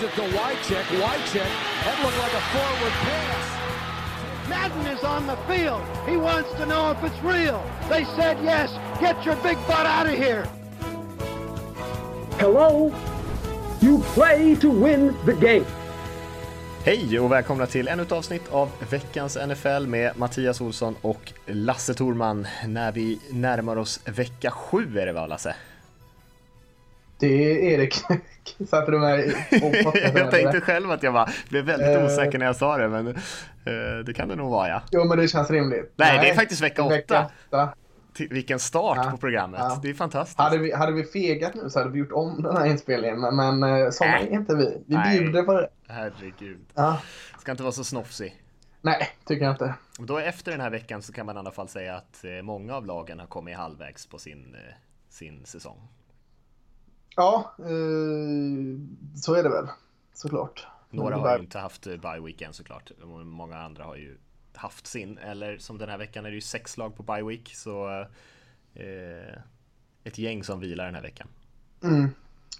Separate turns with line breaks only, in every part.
Gives it to Wycheck. Wycheck. That looked like a forward pass.
Madden is on the field. He wants to know if it's real. They said yes. Get your big butt out of here.
Hello? You play to win the game.
Hej och välkomna till ännu ett avsnitt av veckans NFL med Mattias Olsson och Lasse Torman när vi närmar oss vecka sju är det va Lasse?
Det är Erik. Satte du mig
Jag tänkte själv att jag bara blev väldigt uh, osäker när jag sa det men uh, det kan det nog vara ja.
Jo men det känns rimligt.
Nej, Nej det är faktiskt vecka åtta. Vecka åtta. Vilken start ja, på programmet. Ja. Det är fantastiskt.
Hade vi, hade vi fegat nu så hade vi gjort om den här inspelningen. Men, men eh, sådana är inte vi. Vi bjuder på det.
Herregud. Ja. Ska inte vara så snofsig.
Nej, tycker jag inte.
Då efter den här veckan så kan man i alla fall säga att många av lagen har kommit halvvägs på sin, sin säsong.
Ja, eh, så är det väl. Såklart.
Några har ju inte haft bye weekend såklart. Många andra har ju haft sin. Eller som den här veckan är det ju sex lag på bye week. Så eh, ett gäng som vilar den här veckan.
Mm.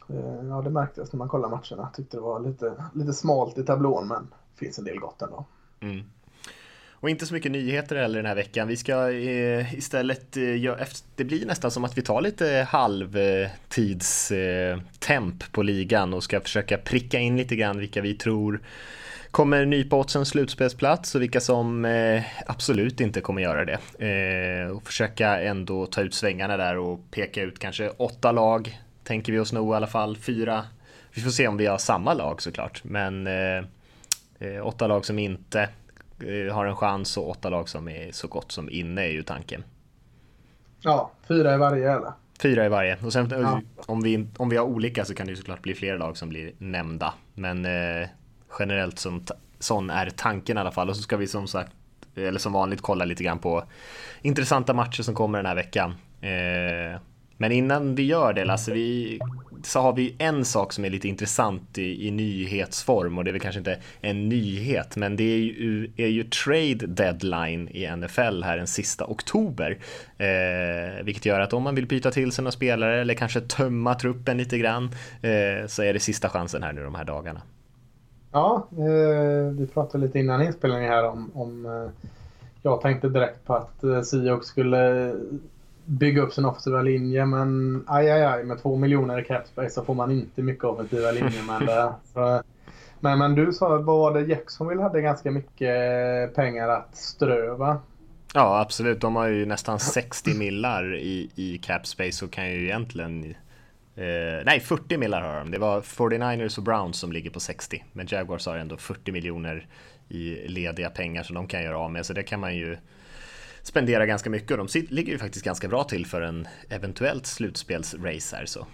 Eh, ja, det märktes när man kollade matcherna. Tyckte det var lite, lite smalt i tablån, men det finns en del gott ändå. Mm.
Och inte så mycket nyheter heller den här veckan. Vi ska eh, istället, eh, det blir nästan som att vi tar lite halvtidstemp eh, eh på ligan och ska försöka pricka in lite grann vilka vi tror kommer nypa åt sig en slutspelsplats och vilka som eh, absolut inte kommer göra det. Eh, och försöka ändå ta ut svängarna där och peka ut kanske åtta lag, tänker vi oss nog i alla fall. Fyra, vi får se om vi har samma lag såklart, men eh, eh åtta lag som inte har en chans och åtta lag som är så gott som inne är ju tanken.
Ja, fyra i varje eller?
Fyra i varje. Och sen ja. om, vi, om vi har olika så kan det ju såklart bli fler lag som blir nämnda. Men eh, generellt som sån är tanken i alla fall. Och så ska vi som sagt, eller som vanligt kolla lite grann på intressanta matcher som kommer den här veckan. Eh, men innan vi gör det Lasse, vi, så har vi en sak som är lite intressant i, i nyhetsform och det är väl kanske inte en nyhet, men det är ju, är ju trade deadline i NFL här den sista oktober. Eh, vilket gör att om man vill byta till sig några spelare eller kanske tömma truppen lite grann eh, så är det sista chansen här nu de här dagarna.
Ja, eh, vi pratade lite innan inspelningen här om, om eh, jag tänkte direkt på att eh, Siok skulle bygga upp sin offensiva linje men aj, aj, aj med två miljoner i capspace så får man inte mycket offensiva linjer med det. Så, men, men du sa, vad var det, Jacksonville hade ganska mycket pengar att ströva.
Ja absolut, de har ju nästan 60 millar i, i capspace och kan ju egentligen Eh, nej, 40 millar har de. Det var 49ers och Browns som ligger på 60. Men Jaguars har ändå 40 miljoner i lediga pengar som de kan göra av med. Så det kan man ju spendera ganska mycket. Och de ligger ju faktiskt ganska bra till för en eventuellt slutspelsrace här. Så.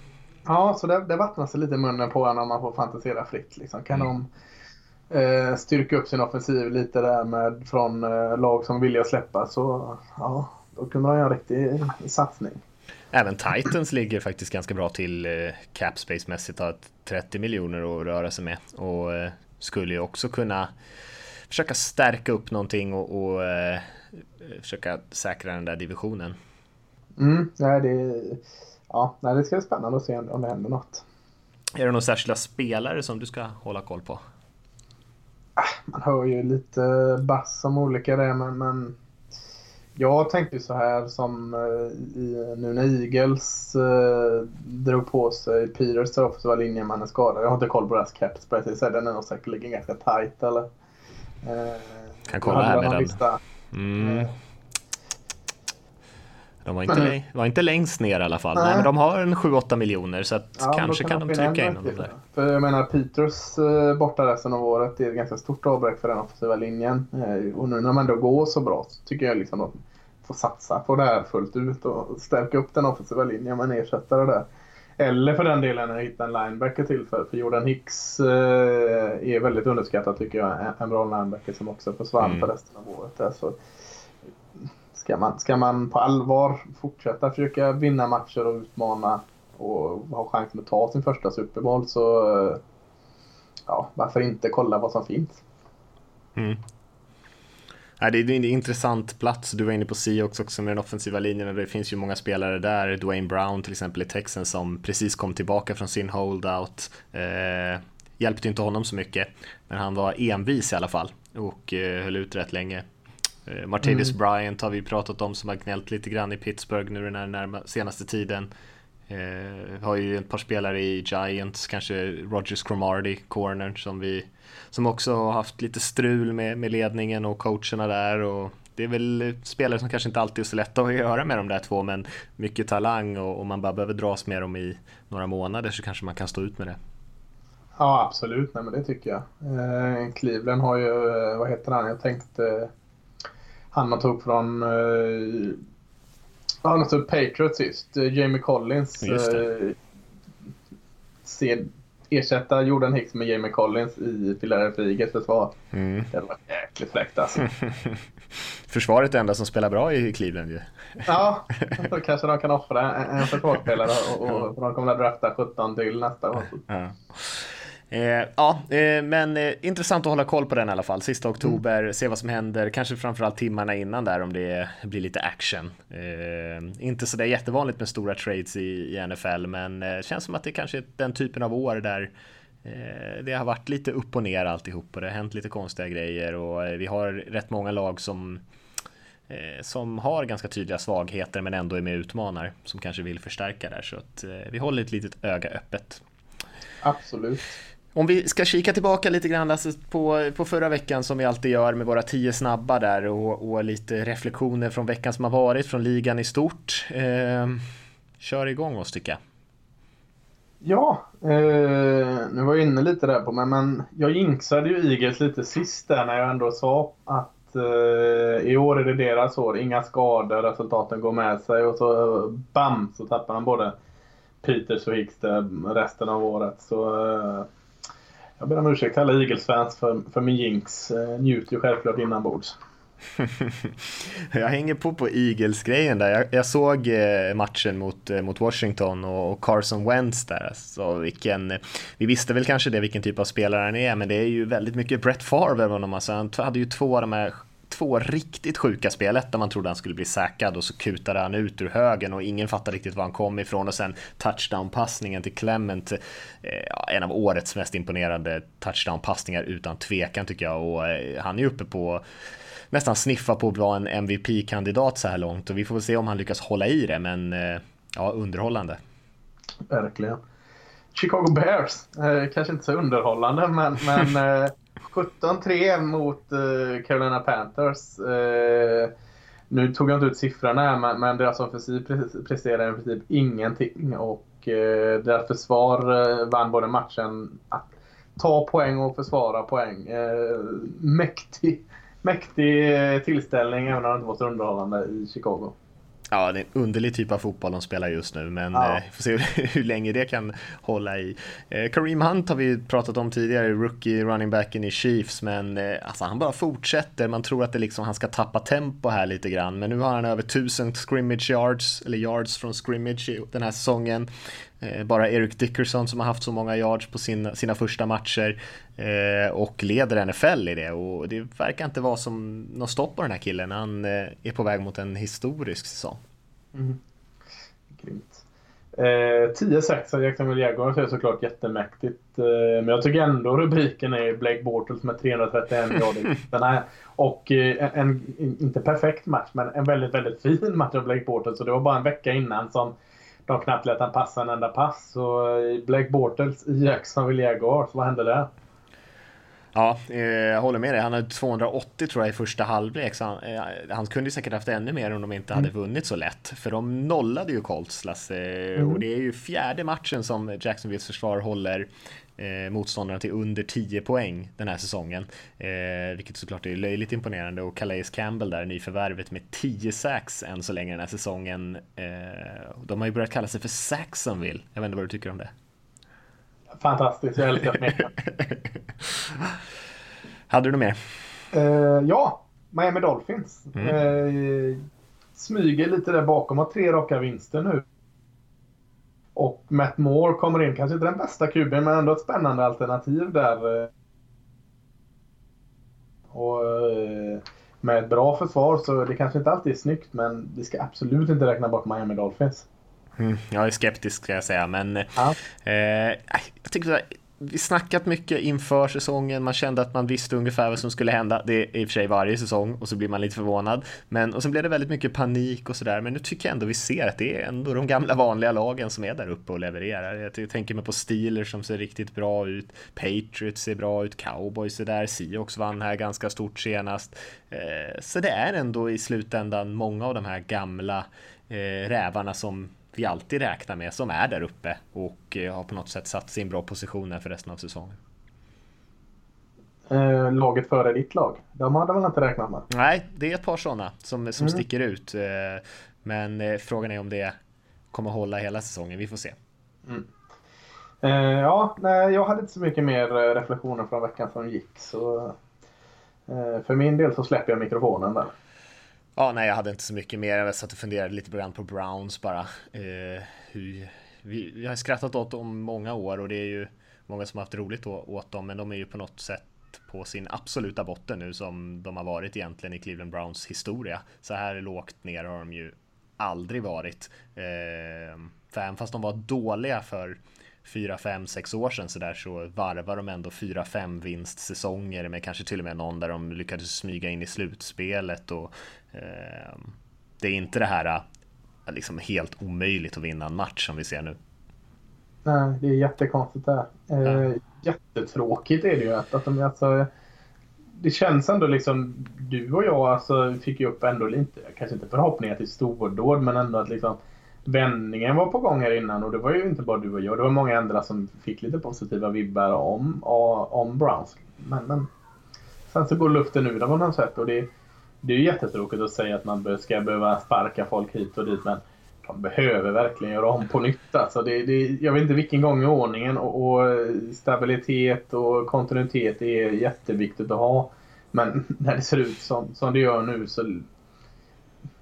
Ja, så det, det vattnar sig lite munnen på en om man får fantisera fritt. Liksom. Kan mm. de eh, styrka upp sin offensiv lite där med från eh, lag som vill släppa så ja, då kunde de göra en riktig satsning.
Även Titans ligger faktiskt ganska bra till eh, capspace-mässigt, har 30 miljoner att röra sig med och eh, skulle ju också kunna försöka stärka upp någonting och, och eh, försöka säkra den där divisionen.
Mm, nej, det, ja, nej, det ska bli spännande att se om det händer något.
Är det några särskilda spelare som du ska hålla koll på?
Ah, man hör ju lite bass om olika det, men, men jag tänkte så här som eh, i, nu när Eagles eh, drog på sig Peters offensiva linje man är skadad. Jag har inte koll på deras cap spread. Så den är nog säkerligen ganska tight eller?
Eh, kan kolla här med den. Mm. Eh, de var inte, men, var inte längst ner i alla fall. Nej. Nej men de har en 7-8 miljoner så ja, kanske kan, kan de trycka in dem där.
För jag menar Peters eh, borta resten av året är ett ganska stort avbräck för den offensiva linjen. Eh, och nu när de ändå går så bra så tycker jag liksom att de får satsa på det här fullt ut och stärka upp den offensiva linjen med en ersättare där. Eller för den delen att hitta en linebacker till för. För Jordan Hicks eh, är väldigt underskattad tycker jag. En bra linebacker som också försvann mm. för resten av året. Där, så ska man, ska man på allvar fortsätta försöka vinna matcher och utmana och ha chansen att ta sin första Super Bowl så ja, varför inte kolla vad som finns.
Mm. Ja, det är en intressant plats. Du var inne på Seahawks också med den offensiva linjen. Det finns ju många spelare där. Dwayne Brown till exempel i Texans som precis kom tillbaka från sin holdout. Eh, hjälpte inte honom så mycket. Men han var envis i alla fall och eh, höll ut rätt länge. Eh, Martavis mm. Bryant har vi pratat om som har gnällt lite grann i Pittsburgh nu den här närma, senaste tiden. Eh, har ju ett par spelare i Giants, kanske Rogers Cromarty, corner, som vi som också har haft lite strul med, med ledningen och coacherna där. Och det är väl spelare som kanske inte alltid är så lätta att göra med de där två, men mycket talang och om man bara behöver dras med dem i några månader så kanske man kan stå ut med det.
Ja, absolut. Nej, men det tycker jag. Eh, Cleveland har ju, eh, vad heter han? Jag tänkte eh, han man tog från eh, han tog Patriots sist. Eh, Jamie Collins. Eh, ersätta Jordan Hicks med Jamie Collins i Philadelphia Eagles försvar. Mm. Det varit jäkligt fräckt alltså.
Försvaret är det enda som spelar bra i Cleveland ju.
ja, då kanske de kan offra en, en försvarsspelare och, och, och de kommer att drafta 17 till nästa år. Ja.
Eh, ja, eh, men eh, intressant att hålla koll på den i alla fall. Sista oktober, mm. se vad som händer. Kanske framförallt timmarna innan där om det blir lite action. Eh, inte sådär jättevanligt med stora trades i, i NFL, men eh, känns som att det kanske är den typen av år där eh, det har varit lite upp och ner alltihop och det har hänt lite konstiga grejer och vi har rätt många lag som som har ganska tydliga svagheter men ändå är med och utmanar som kanske vill förstärka där så att vi håller ett litet öga öppet.
Absolut.
Om vi ska kika tillbaka lite grann alltså, på, på förra veckan som vi alltid gör med våra tio snabba där och, och lite reflektioner från veckan som har varit från ligan i stort. Eh, kör igång oss tycker jag.
Ja, eh, nu var jag inne lite där på mig men jag jinxade ju Eagles lite sist där när jag ändå sa att eh, i år är det deras år. Inga skador, resultaten går med sig och så bam så tappar han både Peters och Hicks resten av året. Så eh, jag ber om ursäkt alla Eagles-fans för, för min jinx. Eh, Njuter ju självklart inombords.
jag hänger på på Eagles-grejen där. Jag, jag, såg eh, matchen mot, eh, mot Washington och, och Carson Wentz där. Så vilken, vi visste väl kanske det vilken typ av spelare han är, men det är ju väldigt mycket Brett Favre över honom. Alltså, han hade ju två av de här två riktigt sjuka spel. Ett där man trodde han skulle bli säkrad och så kutade han ut ur högen och ingen fattade riktigt var han kom ifrån och sen touchdown-passningen till Clement. Eh, en av årets mest imponerande touchdown-passningar utan tvekan tycker jag och eh, han är uppe på nästan sniffa på att vara en MVP-kandidat så här långt och vi får väl se om han lyckas hålla i det men eh, ja, underhållande.
Verkligen. Chicago Bears, eh, kanske inte så underhållande men, men eh, 17-3 mot uh, Carolina Panthers. Uh, nu tog jag inte ut siffrorna men, men deras offensiv presterade i princip ingenting. Och uh, deras försvar uh, vann både matchen att ta poäng och försvara poäng. mäktig, mäktig tillställning även om det inte var så underhållande i Chicago.
Ja, det är en underlig typ av fotboll de spelar just nu, men ja. eh, får se hur, hur, länge det kan hålla i. Eh, Kareem Hunt har vi pratat om tidigare, rookie running backen i Chiefs, men eh, alltså, han bara fortsätter. Man tror att det liksom, han ska tappa tempo här lite grann, men nu har han över 1000 scrimmage yards, eller yards från scrimmage den här säsongen. Eh, bara Eric Dickerson som har haft så många yards på sin, sina första matcher eh, och leder NFL i det och det verkar inte vara som något stopp på den här killen. Han eh, är på väg mot en historisk säsong. Mm.
Grymt. Eh, 10-6 av Jacksonville Jaguars är såklart jättemäktigt. Eh, men jag tycker ändå rubriken är Blake Bortles med 331 yarder. och eh, en, inte perfekt match, men en väldigt, väldigt fin match av Blake Bortles. Så det var bara en vecka innan som de knappt lät han passa en enda pass. Så Blake Bortles i Jacksonville Jaguars, vad hände där?
Ja, eh, jag håller med dig. Han hade 280 tror jag i första halvlek. Så han, eh, han kunde säkert haft ännu mer om de inte mm. hade vunnit så lätt. För de nollade ju Colts, Lasse. Mm. Och det är ju fjärde matchen som Jacksonvilles försvar håller eh, motståndarna till under 10 poäng den här säsongen. Eh, vilket såklart är löjligt imponerande och Calais Campbell där, nyförvärvet med 10 sacks än så länge den här säsongen. Eh, de har ju börjat kalla sig för Saxonville. Jag vet inte vad du tycker om det?
Fantastiskt, jag älskar smeken.
Hade du något mer?
Uh, ja, Miami Dolphins. Mm. Uh, smyger lite där bakom, har tre raka vinster nu. Och Matt Moore kommer in, kanske inte den bästa kuben men ändå ett spännande alternativ där. Och uh, med ett bra försvar så det kanske inte alltid är snyggt men vi ska absolut inte räkna bort Miami Dolphins.
Mm, jag är skeptisk ska jag säga, men ja. eh, jag tycker vi snackat mycket inför säsongen, man kände att man visste ungefär vad som skulle hända. Det är i och för sig varje säsong och så blir man lite förvånad. Men, och sen blev det väldigt mycket panik och sådär. Men nu tycker jag ändå vi ser att det är ändå de gamla vanliga lagen som är där uppe och levererar. Jag tänker mig på Steelers som ser riktigt bra ut. Patriots ser bra ut. Cowboys är där. Seahawks vann här ganska stort senast. Eh, så det är ändå i slutändan många av de här gamla eh, rävarna som vi alltid räknar med som är där uppe och eh, har på något sätt satt sig i en bra position för resten av säsongen.
Eh, laget före ditt lag, de hade man inte räknat med?
Nej, det är ett par sådana som, som mm. sticker ut. Eh, men eh, frågan är om det kommer hålla hela säsongen. Vi får se. Mm.
Eh, ja, nej, jag hade inte så mycket mer reflektioner från veckan som gick. Så, eh, för min del så släpper jag mikrofonen där.
Ja, nej, jag hade inte så mycket mer. Jag satt och funderade lite grann på Browns bara. Eh, hur, vi, vi, har skrattat åt dem många år och det är ju många som har haft roligt åt dem, men de är ju på något sätt på sin absoluta botten nu som de har varit egentligen i Cleveland Browns historia. Så här lågt ner har de ju aldrig varit. Eh, för även fast de var dåliga för 4, 5, 6 år sedan så där så varvar de ändå 4, 5 vinstsäsonger med kanske till och med någon där de lyckades smyga in i slutspelet och det är inte det här eh, liksom helt omöjligt att vinna en match som vi ser nu.
Nej, det är jättekonstigt det eh, ja. Jättetråkigt är det ju att, att de alltså det känns ändå liksom, du och jag alltså fick ju upp ändå lite, kanske inte förhoppningar till stordåd men ändå att liksom vändningen var på gång här innan och det var ju inte bara du och jag. Det var många andra som fick lite positiva vibbar om, om Browns. Men, men sen så går luften ur dem på något sätt och det, det är ju jättetråkigt att säga att man ska behöva sparka folk hit och dit men de behöver verkligen göra om på nytt. Alltså det, det, jag vet inte vilken gång i ordningen och, och stabilitet och kontinuitet är jätteviktigt att ha. Men när det ser ut som, som det gör nu så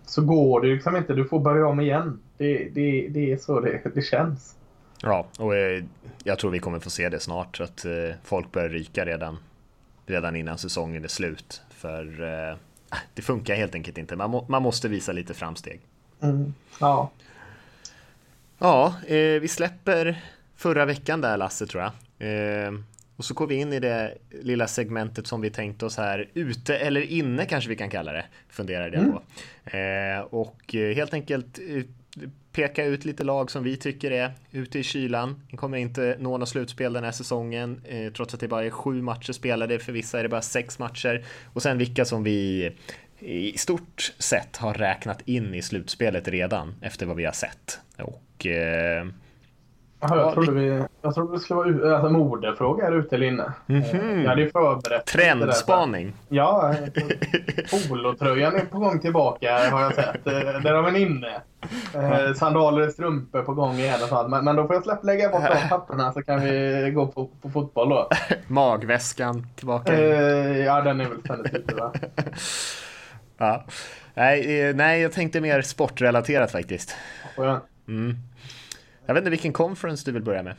så går det liksom inte. Du får börja om igen. Det, det, det är så det, det känns.
Ja, och eh, jag tror vi kommer få se det snart. Att eh, folk börjar ryka redan, redan innan säsongen är slut. För eh, det funkar helt enkelt inte. Man, må, man måste visa lite framsteg.
Mm. Ja.
Ja, vi släpper förra veckan där Lasse tror jag. Och så går vi in i det lilla segmentet som vi tänkt oss här, ute eller inne kanske vi kan kalla det, funderade jag på. Mm. Eh, och eh, helt enkelt eh, peka ut lite lag som vi tycker är ute i kylan. Vi kommer inte nå något slutspel den här säsongen, eh, trots att det bara är sju matcher spelade. För vissa är det bara sex matcher. Och sen vilka som vi i stort sett har räknat in i slutspelet redan efter vad vi har sett. Och eh,
Aha, jag, trodde vi, jag trodde det skulle vara alltså, modefråga här ute eller inne. Mm -hmm. Jag hade ju förberett.
Trendspaning.
Ja, polotröjan är på gång tillbaka har jag sett. Eh, där har vi inne. Eh, sandaler och strumpor på gång i alla fall. Men, men då får jag släppa lägga bort de papperna så kan vi gå på, på fotboll då.
Magväskan tillbaka.
Eh, ja, den är väl väldigt lite va?
ja. Nej, nej, jag tänkte mer sportrelaterat faktiskt. Mm. Jag vet inte vilken conference du vill börja med?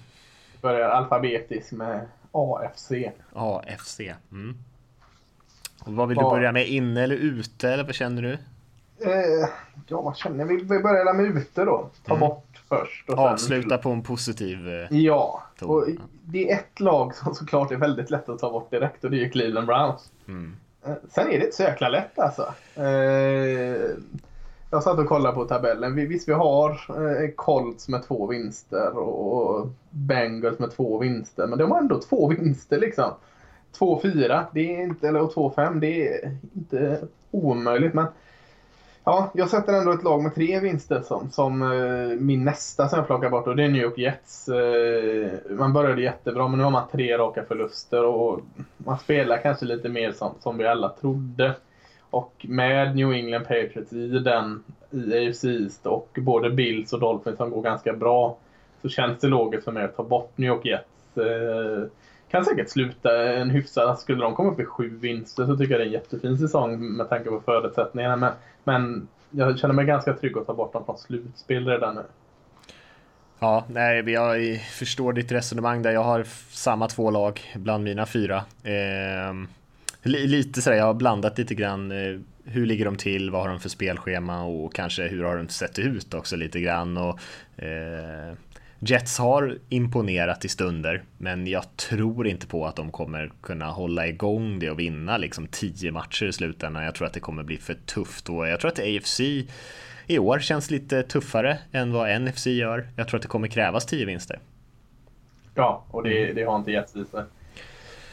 Börjar alfabetiskt med AFC.
AFC. Mm. Och vad vill Var... du börja med? Inne eller ute eller vad känner du?
Eh, ja, vad känner jag? Vi börjar med ute då. Ta mm. bort först.
Och Avsluta sen... på en positiv
eh, Ja. Och det är ett lag som såklart är väldigt lätt att ta bort direkt och det är ju Cleveland Browns. Mm. Eh, sen är det inte så jäkla lätt alltså. Eh, jag satt och kollade på tabellen. Visst, vi har eh, Colts med två vinster och Bengals med två vinster. Men de har ändå två vinster liksom. 2-4, det är inte, eller 2-5, det är inte omöjligt. Men ja, jag sätter ändå ett lag med tre vinster som, som eh, min nästa som jag plockar bort och det är New York Jets. Eh, man började jättebra men nu har man tre raka förluster och man spelar kanske lite mer som, som vi alla trodde. Och med New England Patriots i den i AFC East och både Bills och Dolphins som går ganska bra så känns det logiskt för mig att ta bort New York Jets. Eh, kan säkert sluta en hyfsad... Skulle de komma upp i sju vinster så tycker jag det är en jättefin säsong med tanke på förutsättningarna. Men, men jag känner mig ganska trygg att ta bort dem från slutspel redan nu.
Ja, nej, jag förstår ditt resonemang där. Jag har samma två lag bland mina fyra. Eh, lite sådär, jag har blandat lite grann. Eh, hur ligger de till? Vad har de för spelschema och kanske hur har de sett ut också lite grann. Och, eh, Jets har imponerat i stunder, men jag tror inte på att de kommer kunna hålla igång det och vinna liksom tio matcher i slutändan. Jag tror att det kommer bli för tufft och jag tror att AFC i år känns lite tuffare än vad NFC gör. Jag tror att det kommer krävas tio vinster.
Ja, och det, det har inte Jets visat.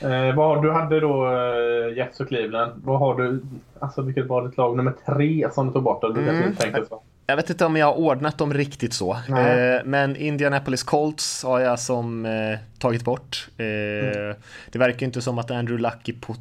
Eh, vad, du hade då eh, Jets och Cleveland. Vad har du, alltså vilket var ditt lag nummer tre som du tog bort? Mm.
Jag vet inte om jag har ordnat dem riktigt så. Eh, men Indianapolis Colts har jag som eh, tagit bort. Eh, mm. Det verkar inte som att Andrew Luck är på,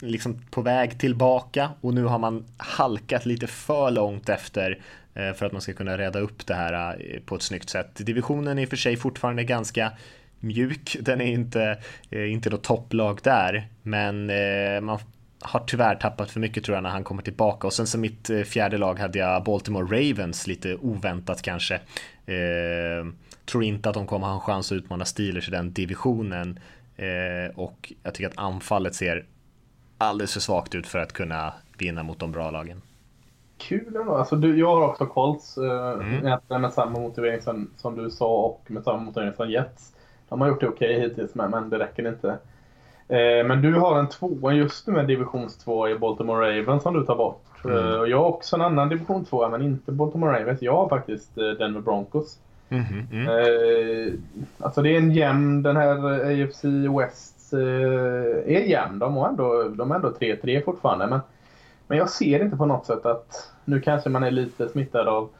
liksom på väg tillbaka och nu har man halkat lite för långt efter eh, för att man ska kunna reda upp det här eh, på ett snyggt sätt. Divisionen är i och för sig fortfarande ganska mjuk. Den är inte, eh, inte något topplag där, men eh, man har tyvärr tappat för mycket tror jag när han kommer tillbaka. Och sen som mitt eh, fjärde lag hade jag Baltimore Ravens, lite oväntat kanske. Eh, tror inte att de kommer ha en chans att utmana Steelers i den divisionen. Eh, och jag tycker att anfallet ser alldeles för svagt ut för att kunna vinna mot de bra lagen.
Kul ändå. Alltså, du, jag har också Colts eh, mm. med samma motivering som, som du sa och med samma motivering som Jets. De har gjort det okej okay hittills med, men det räcker inte. Eh, men du har en tvåa just nu med divisions 2 i Baltimore Ravens som du tar bort. Mm. Eh, och jag har också en annan division 2 men inte Baltimore Ravens. Jag har faktiskt eh, Denver Broncos. Mm, mm. Eh, alltså det är en jämn, den här AFC West eh, är jämn. De, har ändå, de är ändå 3-3 fortfarande. Men, men jag ser inte på något sätt att nu kanske man är lite smittad av Eh,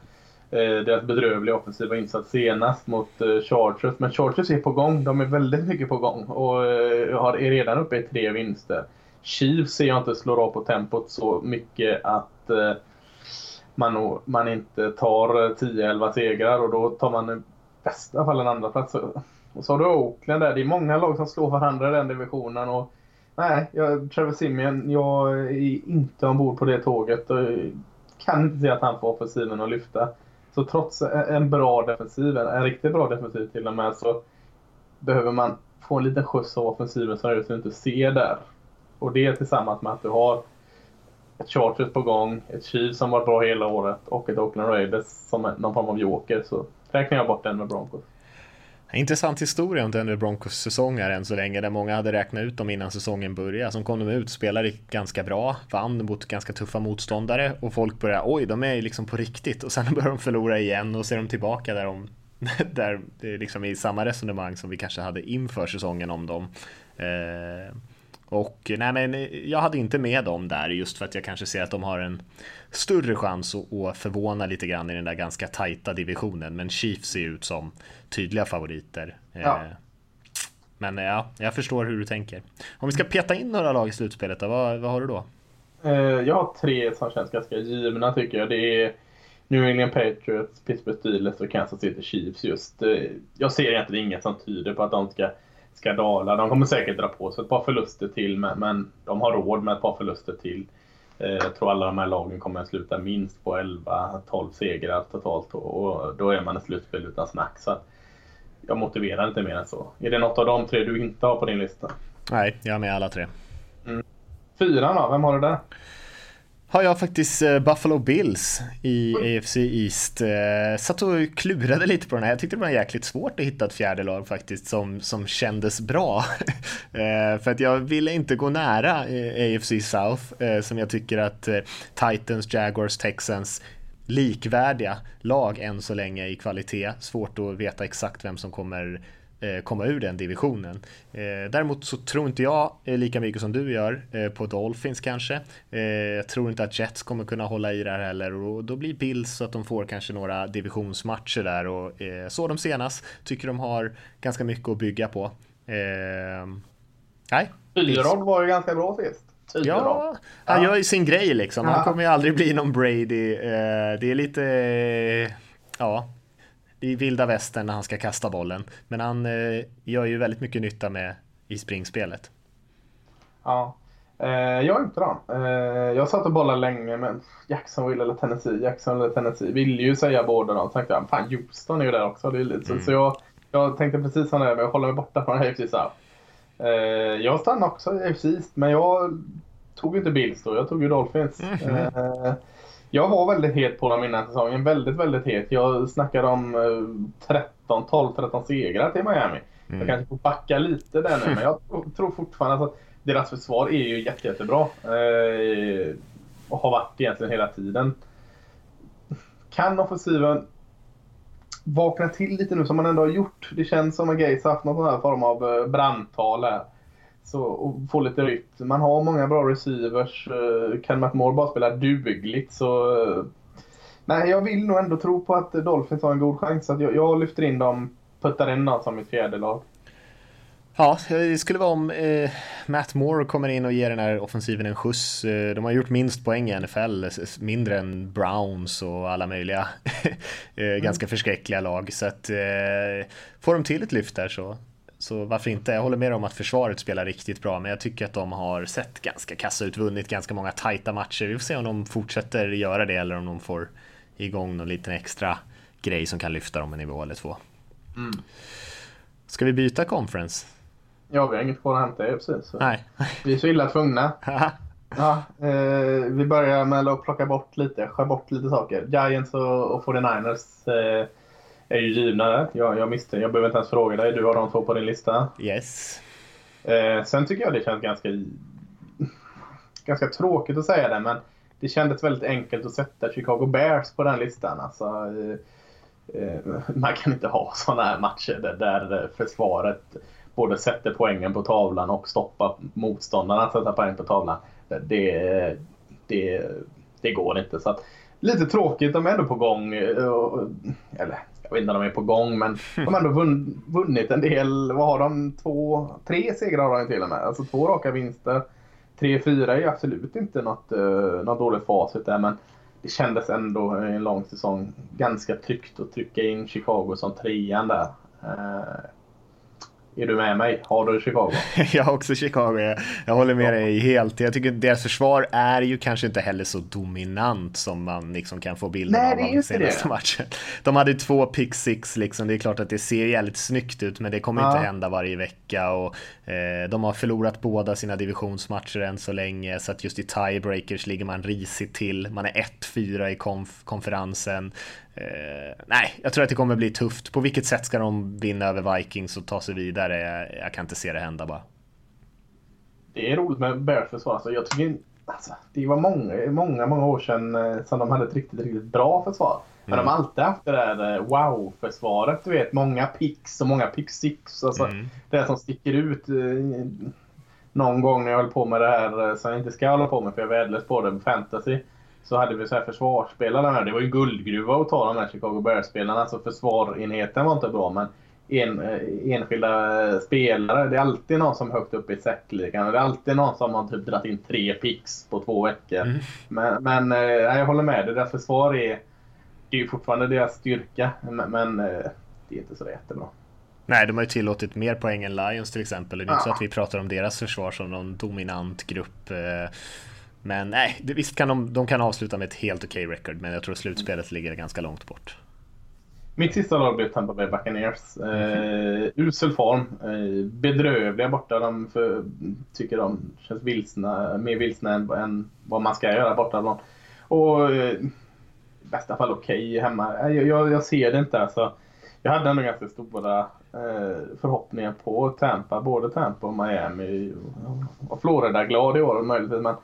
Eh, deras bedrövliga offensiva insats senast mot eh, Chargers. Men Chargers är på gång. De är väldigt mycket på gång och eh, är redan uppe i tre vinster. Chiefs ser jag inte slår av på tempot så mycket att eh, man, man inte tar eh, 10-11 segrar och då tar man i bästa fall en andra plats. Och så har du Oakland där. Det är många lag som slår varandra i den divisionen. Och, nej, jag, Trevor Simeon, jag är inte ombord på det tåget. Och kan inte se att han får offensiven att lyfta. Så trots en bra defensiv, en riktigt bra defensiv till och med, så behöver man få en liten skjuts av offensiven som du inte ser där. Och det tillsammans med att du har ett Chargers på gång, ett Chiefs som varit bra hela året och ett Oakland Raiders som någon form av joker så räknar jag bort den med Broncos.
Intressant historia om Denver Broncos säsonger än så länge där många hade räknat ut dem innan säsongen började. Som kom de ut, spelade ganska bra, vann mot ganska tuffa motståndare och folk började oj, de är liksom på riktigt och sen börjar de förlora igen och så är de tillbaka där de där det är liksom i samma resonemang som vi kanske hade inför säsongen om dem. Eh, och nej, men jag hade inte med dem där just för att jag kanske ser att de har en större chans att, förvåna lite grann i den där ganska tajta divisionen. Men Chiefs ser ut som tydliga favoriter. Ja. Eh, men ja, jag förstår hur du tänker. Om vi ska peta in några lag i slutspelet, då, vad, vad har du då?
Eh, jag har tre som känns ganska givna tycker jag. Det är New England Patriots, Pittsburgh Steelers och Kansas City Chiefs just. Eh, jag ser egentligen inget som tyder på att de ska ska dala. De kommer säkert dra på sig ett par förluster till, men de har råd med ett par förluster till. Eh, jag tror alla de här lagen kommer att sluta minst på 11-12 segrar totalt och då är man ett slutspel utan snack. Så jag motiverar inte mer än så. Är det något av de tre du inte har på din lista?
Nej, jag har med alla tre.
Mm. Fyran då, vem har du där?
Har jag faktiskt eh, Buffalo Bills i AFC East. Eh, satt och klurade lite på den här. Jag tyckte det var jäkligt svårt att hitta ett fjärde lag faktiskt som, som kändes bra. Eh, för att jag ville inte gå nära AFC South som jag tycker att Titans, Jaguars, Texans likvärdiga lag än så länge i kvalitet. Svårt att veta exakt vem som kommer komma ur den divisionen. Eh, däremot så tror inte jag lika mycket som du gör eh, på Dolphins kanske. Jag tror inte att Jets kommer kunna hålla i det här heller och då blir Bills så att de får kanske några divisionsmatcher där och så de senast tycker de har ganska mycket att bygga på.
Nej. Fyrod var ju ganska bra sist.
Ja, han gör ju sin grej liksom. Han kommer ju aldrig bli någon Brady. Det är lite, ja, i vilda västern när han ska kasta bollen. Men han eh, gör ju väldigt mycket nytta med i springspelet.
Ja, eh, jag då. Eh, jag satt och bollade länge med Jacksonville eller Tennessee. Jackson eller Tennessee. Ville ju säga båda dem. Så tänkte jag, fan Houston är ju där också. Det är lite. Mm. Så, jag, jag tänkte precis som det, men jag håller mig borta från AFC South. Eh, jag stannade också i AFC East, men jag tog inte Bills då. Jag tog ju Dolphins. Mm -hmm. Jag var väldigt het på dem innan säsongen. Väldigt, väldigt het. Jag snackade om 13, 12, 13 segrar till Miami. Mm. Jag kanske får backa lite där nu, men jag tror fortfarande att deras försvar är ju jätte, jättebra. Eh, och har varit egentligen hela tiden. Kan offensiven vakna till lite nu som man ändå har gjort? Det känns som att Gates har haft någon sån här form av eh, brandtal här. Så, och få lite rytm. Man har många bra receivers. Eh, kan Matt Moore bara spela dugligt så... Eh, nej, jag vill nog ändå tro på att Dolphins har en god chans. Så jag, jag lyfter in dem, puttar in dem som mitt fjärde lag.
Ja, det skulle vara om eh, Matt Moore kommer in och ger den här offensiven en skjuts. Eh, de har gjort minst poäng i NFL, mindre än Browns och alla möjliga mm. ganska förskräckliga lag. Så att eh, får de till ett lyft där så, så varför inte? Jag håller med om att försvaret spelar riktigt bra, men jag tycker att de har sett ganska kassa ut, vunnit ganska många tajta matcher. Vi får se om de fortsätter göra det eller om de får igång någon liten extra grej som kan lyfta dem en nivå eller två. Mm. Ska vi byta conference?
Ja, vi har inget kvar att hämta i precis.
Nej.
Vi är så illa tvungna. ja, eh, vi börjar med att plocka bort lite, skär bort lite saker. Giants och, och 49ers eh, är ju givna. Jag, jag misstänker, jag behöver inte ens fråga dig. Du har de två på din lista.
Yes.
Eh, sen tycker jag det känns ganska, ganska tråkigt att säga det, men det kändes väldigt enkelt att sätta Chicago Bears på den listan. Alltså, eh, eh man kan inte ha sådana här matcher där, där försvaret både sätter poängen på tavlan och stoppar motståndarna att sätta poäng på tavlan. Det, det, det går inte. Så att, lite tråkigt, de är ändå på gång. Eller jag vet inte om de är på gång, men de har ändå vunnit en del. Vad har de? Två, tre segrar har de till och med. Alltså två raka vinster. Tre, fyra är absolut inte något, uh, något dåligt facit där, men det kändes ändå i en lång säsong ganska tryggt att trycka in Chicago som trean där. Uh, är du med mig? Har du Chicago?
jag har också Chicago. Jag, jag håller med dig helt. Jag tycker deras försvar är ju kanske inte heller så dominant som man liksom kan få bilden
Nej,
av av senaste matchen. De hade två pick six liksom. Det är klart att det ser jävligt snyggt ut, men det kommer ja. inte hända varje vecka och eh, de har förlorat båda sina divisionsmatcher än så länge, så att just i tiebreakers ligger man risigt till. Man är 1-4 i konf konferensen. Eh, nej, jag tror att det kommer bli tufft. På vilket sätt ska de vinna över Vikings och ta sig vidare? Jag, jag kan inte se det hända bara.
Det är roligt med Bears försvar. Alltså, jag tycker alltså, det var många, många, många år sedan eh, som de hade ett riktigt, riktigt bra försvar. Men mm. de har alltid haft det där eh, wow-försvaret. Du vet, många picks och många pick six. Alltså, mm. Det som sticker ut. Eh, någon gång när jag höll på med det här som jag inte ska hålla på med för jag är värdelös på det, fantasy så hade vi så här försvarsspelarna här. Det var ju guldgruva att ta de här Chicago Bears-spelarna. Så försvarenheten var inte bra, men en, eh, enskilda spelare. Det är alltid någon som högt upp i säckligan. Det är alltid någon som har typ dragit in tre pix på två veckor. Mm. Men, men eh, jag håller med. Det deras försvar är, det är ju fortfarande deras styrka. Men, men eh, det är inte så jättebra.
Nej, de har ju tillåtit mer poäng än Lions till exempel. Det är inte så att vi pratar om deras försvar som någon dominant grupp. Men nej, visst kan de, de kan avsluta med ett helt okej okay record, men jag tror slutspelet ligger ganska långt bort.
Mitt sista lag blev Tampa Bay Buccaneers. Eh, usel form. Eh, bedrövliga borta. De för, tycker de känns vilsna, mer vilsna än, än vad man ska göra borta. Och eh, i bästa fall okej okay hemma. Jag, jag, jag, ser det inte. Alltså. Jag hade ändå ganska stora eh, förhoppningar på Tampa. Både Tampa och Miami. Och Florida-glad i år möjligtvis. Men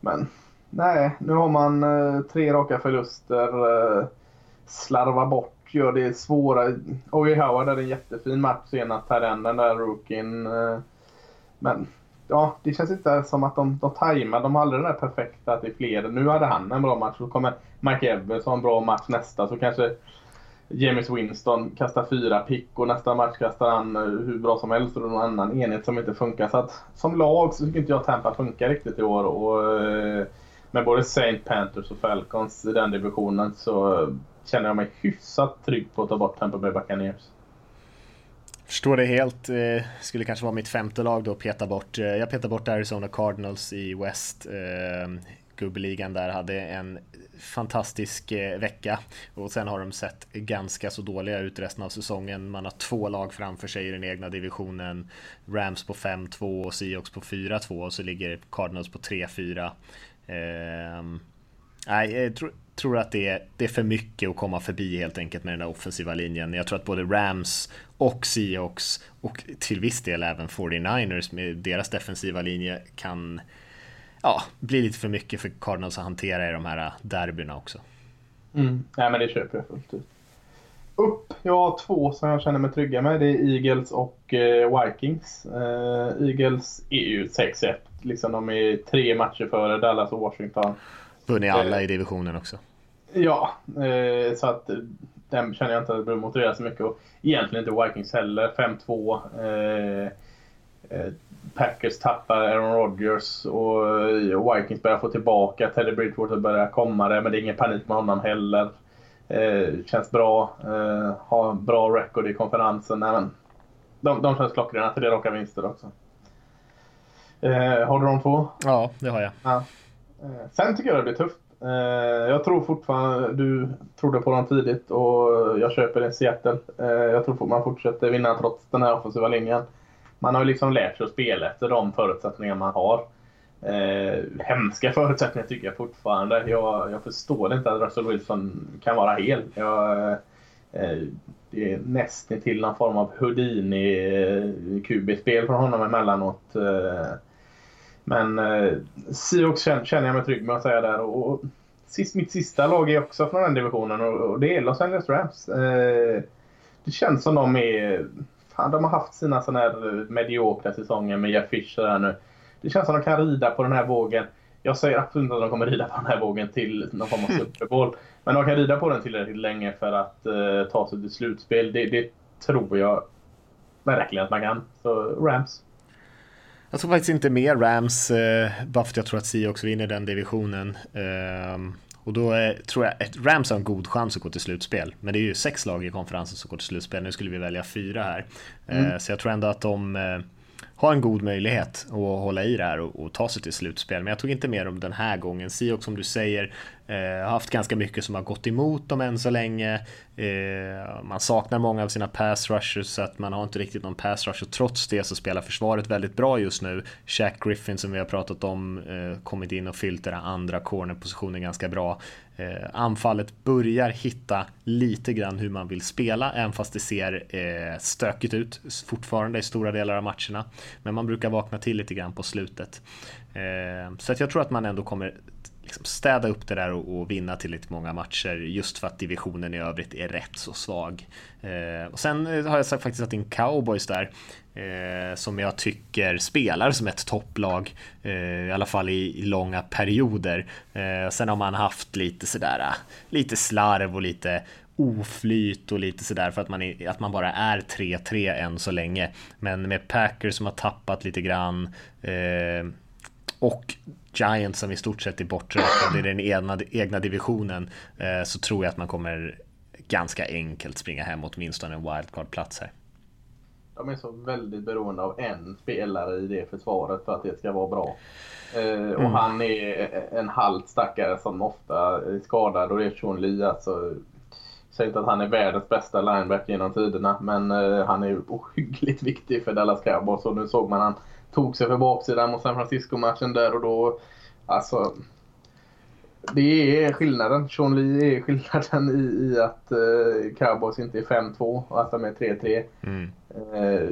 men nej, nu har man eh, tre raka förluster. Eh, slarvar bort, gör det svåra. Oye Howard hade en jättefin match senast här, den där rookien. Eh, men ja, det känns inte som att de, de tajmar. De har aldrig det där perfekta till fler. Nu hade han en bra match. Så kommer Mike Evans ha en bra match nästa. Så kanske James Winston kastar fyra pick och nästa match kastar han eh, hur bra som helst och någon annan enhet som inte funkar. Så att som lag så tycker inte jag Tampa funkar riktigt i år. Och, eh, med både Saint Panthers och Falcons i den divisionen så känner jag mig hyfsat trygg på att ta bort Tampa Bay Buccaneers.
Förstår det helt. Eh, skulle kanske vara mitt femte lag då peta bort. Jag petar bort Arizona Cardinals i West gubbeligan där hade en fantastisk eh, vecka och sen har de sett ganska så dåliga ut resten av säsongen. Man har två lag framför sig i den egna divisionen. Rams på 5-2 och Seahawks på 4-2 och så ligger Cardinals på 3-4. Eh, jag tror tror att det är, det är för mycket att komma förbi helt enkelt med den där offensiva linjen. Jag tror att både Rams och Seahawks och till viss del även 49ers med deras defensiva linje kan ja, bli lite för mycket för Cardinals att hantera i de här derbyna också.
Mm. Nej, men det köper jag fullt ut. Upp, jag har två som jag känner mig trygga med. Det är Eagles och eh, Vikings. Eh, Eagles är ju 6-1. Liksom, de är tre matcher före Dallas och Washington.
Vunnit alla eh, i divisionen också.
Ja, eh, så att den känner jag inte att det behöver motivera så mycket. Och egentligen inte Vikings heller. 5-2. Eh, eh, Packers tappar Aaron Rodgers och Vikings börjar få tillbaka. Teddy Bridgewater börjar komma där, men det är ingen panik med honom heller. Eh, känns bra. Eh, har bra record i konferensen. Nej, men de, de känns klockrena. Till det raka vinster också. Eh, har du de två?
Ja, det har jag.
Ja. Eh, sen tycker jag det blir tufft. Eh, jag tror fortfarande, du trodde på dem tidigt och jag köper det Seattle. Eh, jag tror man fortsätter vinna trots den här offensiva linjen. Man har ju liksom lärt sig att spela efter de förutsättningar man har. Eh, hemska förutsättningar tycker jag fortfarande. Jag, jag förstår inte att Russell Wilson kan vara hel. Jag, eh, det är nästan till någon form av Houdini-QB-spel eh, från honom emellanåt. Eh, men eh, Seahawks känner jag mig trygg med att säga där. Och, och sist, mitt sista lag är också från den divisionen och, och det är Los Angeles Rams. Eh, det känns som de är... Fan, de har haft sina sådana här mediokra säsonger med Jeff Fisher här nu. Det känns som att de kan rida på den här vågen. Jag säger absolut inte att de kommer rida på den här vågen till någon form av Super Bowl. Men de kan rida på den tillräckligt länge för att uh, ta sig till slutspel. Det, det tror jag verkligen att man kan. Så Rams.
Jag tror faktiskt inte mer Rams, eh, bara för att jag tror att Seahawks vinner den divisionen. Eh, och då är, tror jag att Rams har en god chans att gå till slutspel. Men det är ju sex lag i konferensen som går till slutspel. Nu skulle vi välja fyra här. Eh, mm. så jag tror ändå att de ha en god möjlighet att hålla i det här och, och, ta sig till slutspel. Men jag tog inte med dem den här gången. Siok som du säger eh, har haft ganska mycket som har gått emot dem än så länge. Eh, man saknar många av sina pass rushers så att man har inte riktigt någon pass rush och trots det så spelar försvaret väldigt bra just nu. Shaq Griffin som vi har pratat om eh, kommit in och fyllt den andra cornerpositionen ganska bra. Eh, anfallet börjar hitta lite grann hur man vill spela, även fast det ser eh, stökigt ut fortfarande i stora delar av matcherna. Men man brukar vakna till lite grann på slutet. Eh, så att jag tror att man ändå kommer liksom städa upp det där och, och, vinna tillräckligt många matcher just för att divisionen i övrigt är rätt så svag. Eh, och sen eh, har jag faktiskt satt in cowboys där eh, som jag tycker spelar som ett topplag eh, i alla fall i, i långa perioder. Eh, sen har man haft lite sådär eh, lite slarv och lite oflyt och lite sådär för att man, är, att man bara är 3-3 än så länge. Men med Packers som har tappat lite grann eh, och Giants som i stort sett är borträknade i den egna, egna divisionen eh, så tror jag att man kommer ganska enkelt springa hem åtminstone en wildcard-plats här.
De är så väldigt beroende av en spelare i det försvaret för att det ska vara bra. Eh, och mm. han är en halvt stackare som ofta är skadad och det är Sean Lee. Alltså, säger inte att han är världens bästa linebacker genom tiderna men eh, han är ohyggligt viktig för Dallas Cowboys och nu såg man han tog sig för baksidan mot San Francisco-matchen där och då... Alltså... Det är skillnaden. Sean Lee är skillnaden i, i att uh, Cowboys inte är 5-2 och att de är 3-3. Mm. Uh,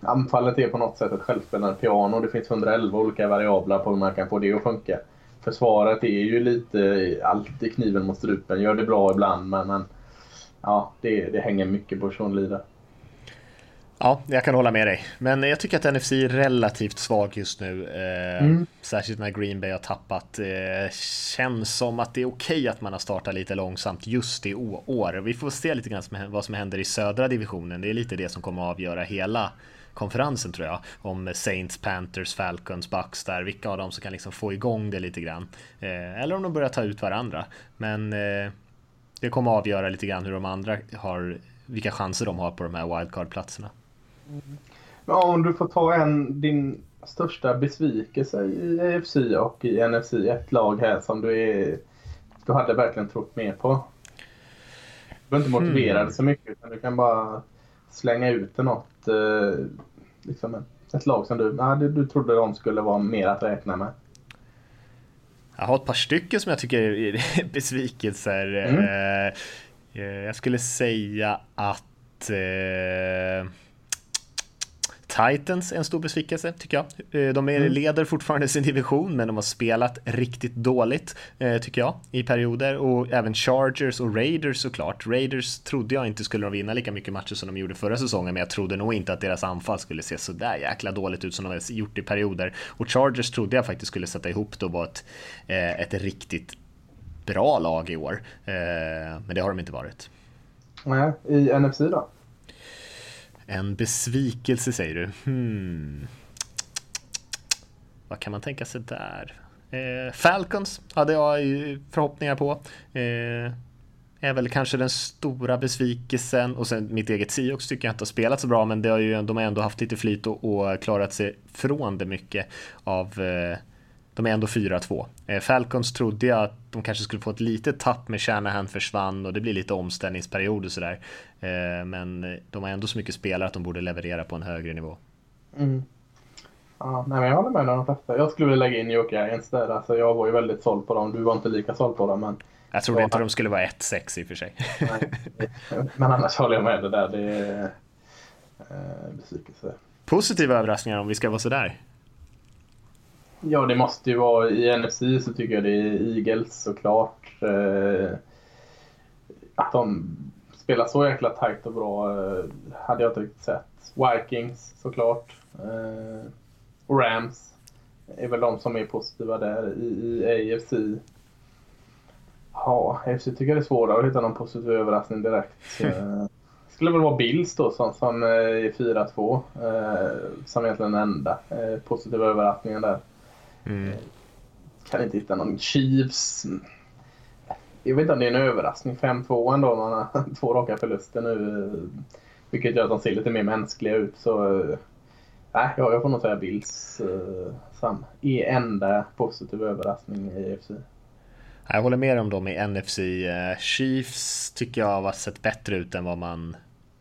anfallet är på något sätt ett självspelande piano. Det finns 111 olika variabler på hur man kan få det att funka. Försvaret är ju lite alltid kniven mot strupen. Gör det bra ibland men, men ja, det, det hänger mycket på Sean Lee där.
Ja, jag kan hålla med dig. Men jag tycker att NFC är relativt svag just nu. Eh, mm. Särskilt när Green Bay har tappat. Eh, känns som att det är okej okay att man har startat lite långsamt just i år. Vi får se lite grann vad som händer i södra divisionen. Det är lite det som kommer att avgöra hela konferensen tror jag. Om Saints, Panthers, Falcons, Bucks där. Vilka av dem som kan liksom få igång det lite grann. Eh, eller om de börjar ta ut varandra. Men eh, det kommer att avgöra lite grann hur de andra har vilka chanser de har på de här wildcard-platserna.
Men om du får ta en, din största besvikelse i AFC och i NFC, ett lag här som du, är, du hade verkligen trott mer på. Du behöver inte motivera mm. det så mycket utan du kan bara slänga ut något. Eh, liksom ett lag som du, nej, du, du trodde de skulle vara mer att räkna med.
Jag har ett par stycken som jag tycker är besvikelser. Mm. Eh, eh, jag skulle säga att eh, Titans är en stor besvikelse tycker jag. Eh, de är, mm. leder fortfarande sin division men de har spelat riktigt dåligt eh, tycker jag i perioder och även Chargers och Raiders såklart. Raiders trodde jag inte skulle vinna lika mycket matcher som de gjorde förra säsongen men jag trodde nog inte att deras anfall skulle se så där jäkla dåligt ut som de har gjort i perioder. Och Chargers trodde jag faktiskt skulle sätta ihop då och vara ett, eh, ett riktigt bra lag i år. Men det har de inte varit.
Nej, i NFC då?
En besvikelse säger du. Hmm. Vad kan man tänka sig där? Eh, Falcons hade jag förhoppningar på. Eh, är väl kanske den stora besvikelsen och sen mitt eget Seahawks tycker jag inte har spelat så bra men det har ju, de har ändå haft lite flyt och, och klarat sig från det mycket av eh, de är ändå 4-2. Eh, Falcons trodde jag att de kanske skulle få ett litet tapp med Shanahan försvann och det blir lite omställningsperiod och sådär. Eh, men de har ändå så mycket spelare att de borde leverera på en högre nivå.
Mm. Ja, nej, men jag håller med de flesta. Jag skulle vilja lägga in New York Giants där. Alltså, jag var ju väldigt såld på dem. Du var inte lika såld på dem. Men...
Jag trodde inte de skulle vara 1-6 i och för sig.
Nej, men annars håller jag med det där. Det är eh, besvikelse.
Positiva överraskningar om vi ska vara sådär.
Ja, det måste ju vara i NFC så tycker jag det är Eagles såklart. Eh, att de spelar så jäkla tajt och bra eh, hade jag inte riktigt sett. Vikings såklart. Eh, och Rams är väl de som är positiva där i, i AFC. Ja, AFC tycker jag det är svårare att hitta någon positiv överraskning direkt. Eh, skulle väl vara Bills då som, som är 4-2. Eh, som egentligen den enda eh, positiva överraskningen där. Mm. Kan inte hitta någon Chiefs. Jag vet inte om det är en överraskning. 5-2 ändå. Man har två raka förluster nu. Vilket gör att de ser lite mer mänskliga ut. Så nej, jag får nog säga Bills uh, sam. I enda positiv överraskning i EFC.
Jag håller med om dem i NFC. Eh, Chiefs tycker jag har sett bättre ut än vad man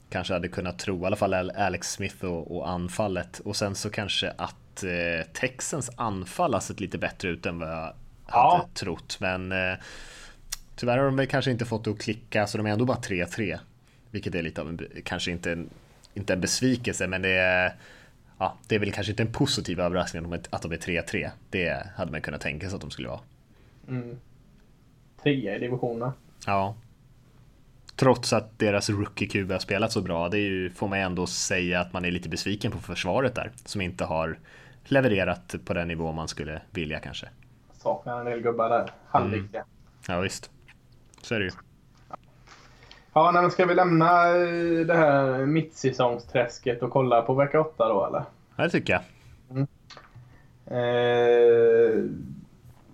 kanske hade kunnat tro. I alla fall Alex Smith och, och anfallet. Och sen så kanske att eh, Texans anfall har sett lite bättre ut än vad jag ja. hade trott. Men eh, tyvärr har de väl kanske inte fått det att klicka så de är ändå bara 3-3. Vilket är lite av en, kanske inte en, inte en besvikelse men det är Ja, det är väl kanske inte en positiv överraskning att de är 3-3. Det hade man kunnat tänka sig att de skulle vara.
Mm. Trea i divisionen.
Ja. Trots att deras rookie QB har spelat så bra. Det ju, får man ändå säga att man är lite besviken på försvaret där. Som inte har levererat på den nivå man skulle vilja kanske.
Saknar en del gubbar där. Halvviktiga. Mm.
Ja visst. Så är det ju.
Ja, men ska vi lämna eh, det här mittsäsongsträsket och kolla på vecka 8 då eller?
Ja, det tycker jag. Mm.
Eh,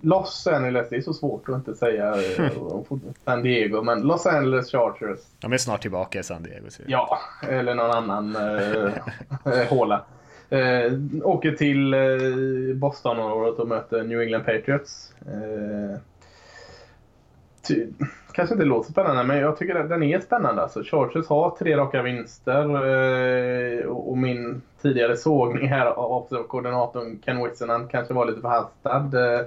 Los Angeles, det är så svårt att inte säga eh, San Diego, men Los Angeles Chargers.
De är snart tillbaka i San Diego.
Ja, eller någon annan äh, håla. Eh, åker till eh, Boston-området och möter New England Patriots. Eh, ty, kanske inte låter spännande, men jag tycker att den är spännande. Alltså, Chargers har tre raka vinster eh, och min tidigare sågning här av koordinatorn Ken Whitson kanske var lite förhastad eh,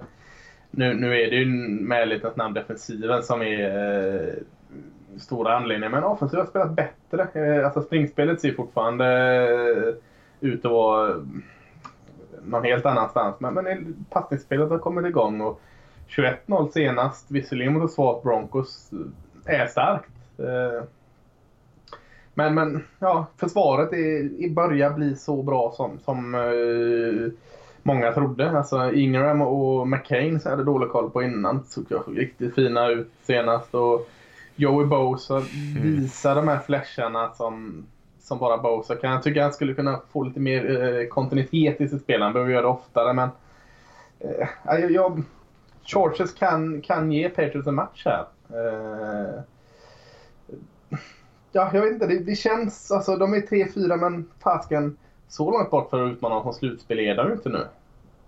nu, nu är det ju med lite namn defensiven som är eh, stora anledningen. Men offensiven har spelat bättre. Eh, alltså springspelet ser fortfarande eh, ut att vara någon helt annanstans. Men, men passningsspelet har kommit igång. Och 21-0 senast, visserligen mot ett svagt Broncos, är starkt. Eh, men, men ja, försvaret är, börjar bli så bra som, som eh, många trodde. Alltså Ingram och McCain så hade dålig koll på innan. Såg jag riktigt fina ut senast. Och Joey Bosa mm. visar de här flasharna som, som bara Bosa kan. Jag tycker han skulle kunna få lite mer eh, kontinuitet i sitt spel. Han behöver göra det oftare men... Eh, jag, jag, Chargers kan, kan ge Patriots en match här. Eh, ja, jag vet inte. Det, det känns... Alltså de är 3-4 men fasken så långt bort för att utmana som slutspel är de inte nu.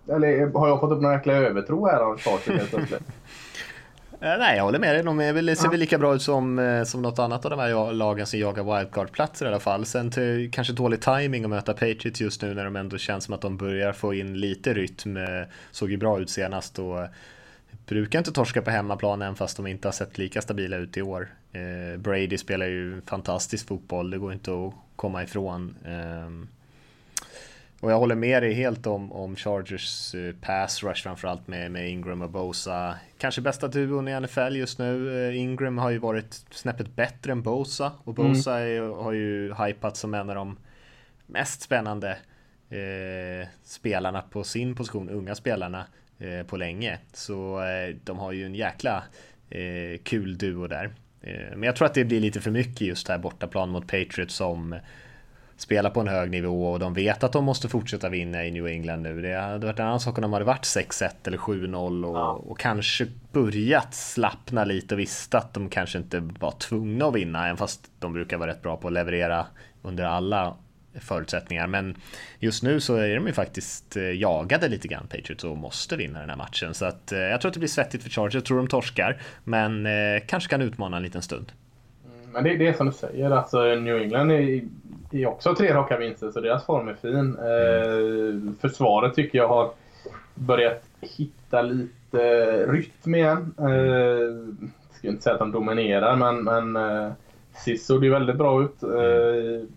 Eller har jag fått upp någon jäkla övertro här av Chargers helt plötsligt?
Eh, nej, jag håller med dig. De är väl, ser väl lika bra ut som, eh, som något annat av de här lagen som jagar wildcard-platser i alla fall. Sen till, kanske dålig timing att möta Patriots just nu när de ändå känns som att de börjar få in lite rytm. Eh, såg ju bra ut senast och brukar inte torska på hemmaplan än fast de inte har sett lika stabila ut i år. Brady spelar ju fantastisk fotboll, det går inte att komma ifrån. Och jag håller med dig helt om, om Chargers eh, pass rush framförallt med, med Ingram och Bosa. Kanske bästa duon i NFL just nu. Eh, Ingram har ju varit snäppet bättre än Bosa och mm. Bosa mm. är, har ju hypat som en av de mest spännande eh, spelarna på sin position, unga spelarna eh, på länge. Så eh, de har ju en jäkla eh, kul duo där. men jag tror att det blir lite för mycket just här bortaplan mot Patriots som spelar på en hög nivå och de vet att de måste fortsätta vinna i New England nu. Det hade varit en annan sak om de hade varit 6-1 eller 7-0 och, ja. och, kanske börjat slappna lite och visste att de kanske inte var tvungna att vinna, även fast de brukar vara rätt bra på att leverera under alla förutsättningar. Men just nu så är de ju faktiskt eh, jagade lite grann Patriots och måste vinna den här matchen. Så att eh, jag tror att det blir svettigt för Chargers. Jag tror de torskar, men eh, kanske kan utmana en liten stund.
Mm, men det, det är som du säger, alltså New England är är också tre raka vinster, så deras form är fin. Mm. försvaret tycker jag har börjat hitta lite rytm igen. Eh, jag ska inte säga att de dominerar, men, men eh, sist såg det väldigt bra ut. Eh,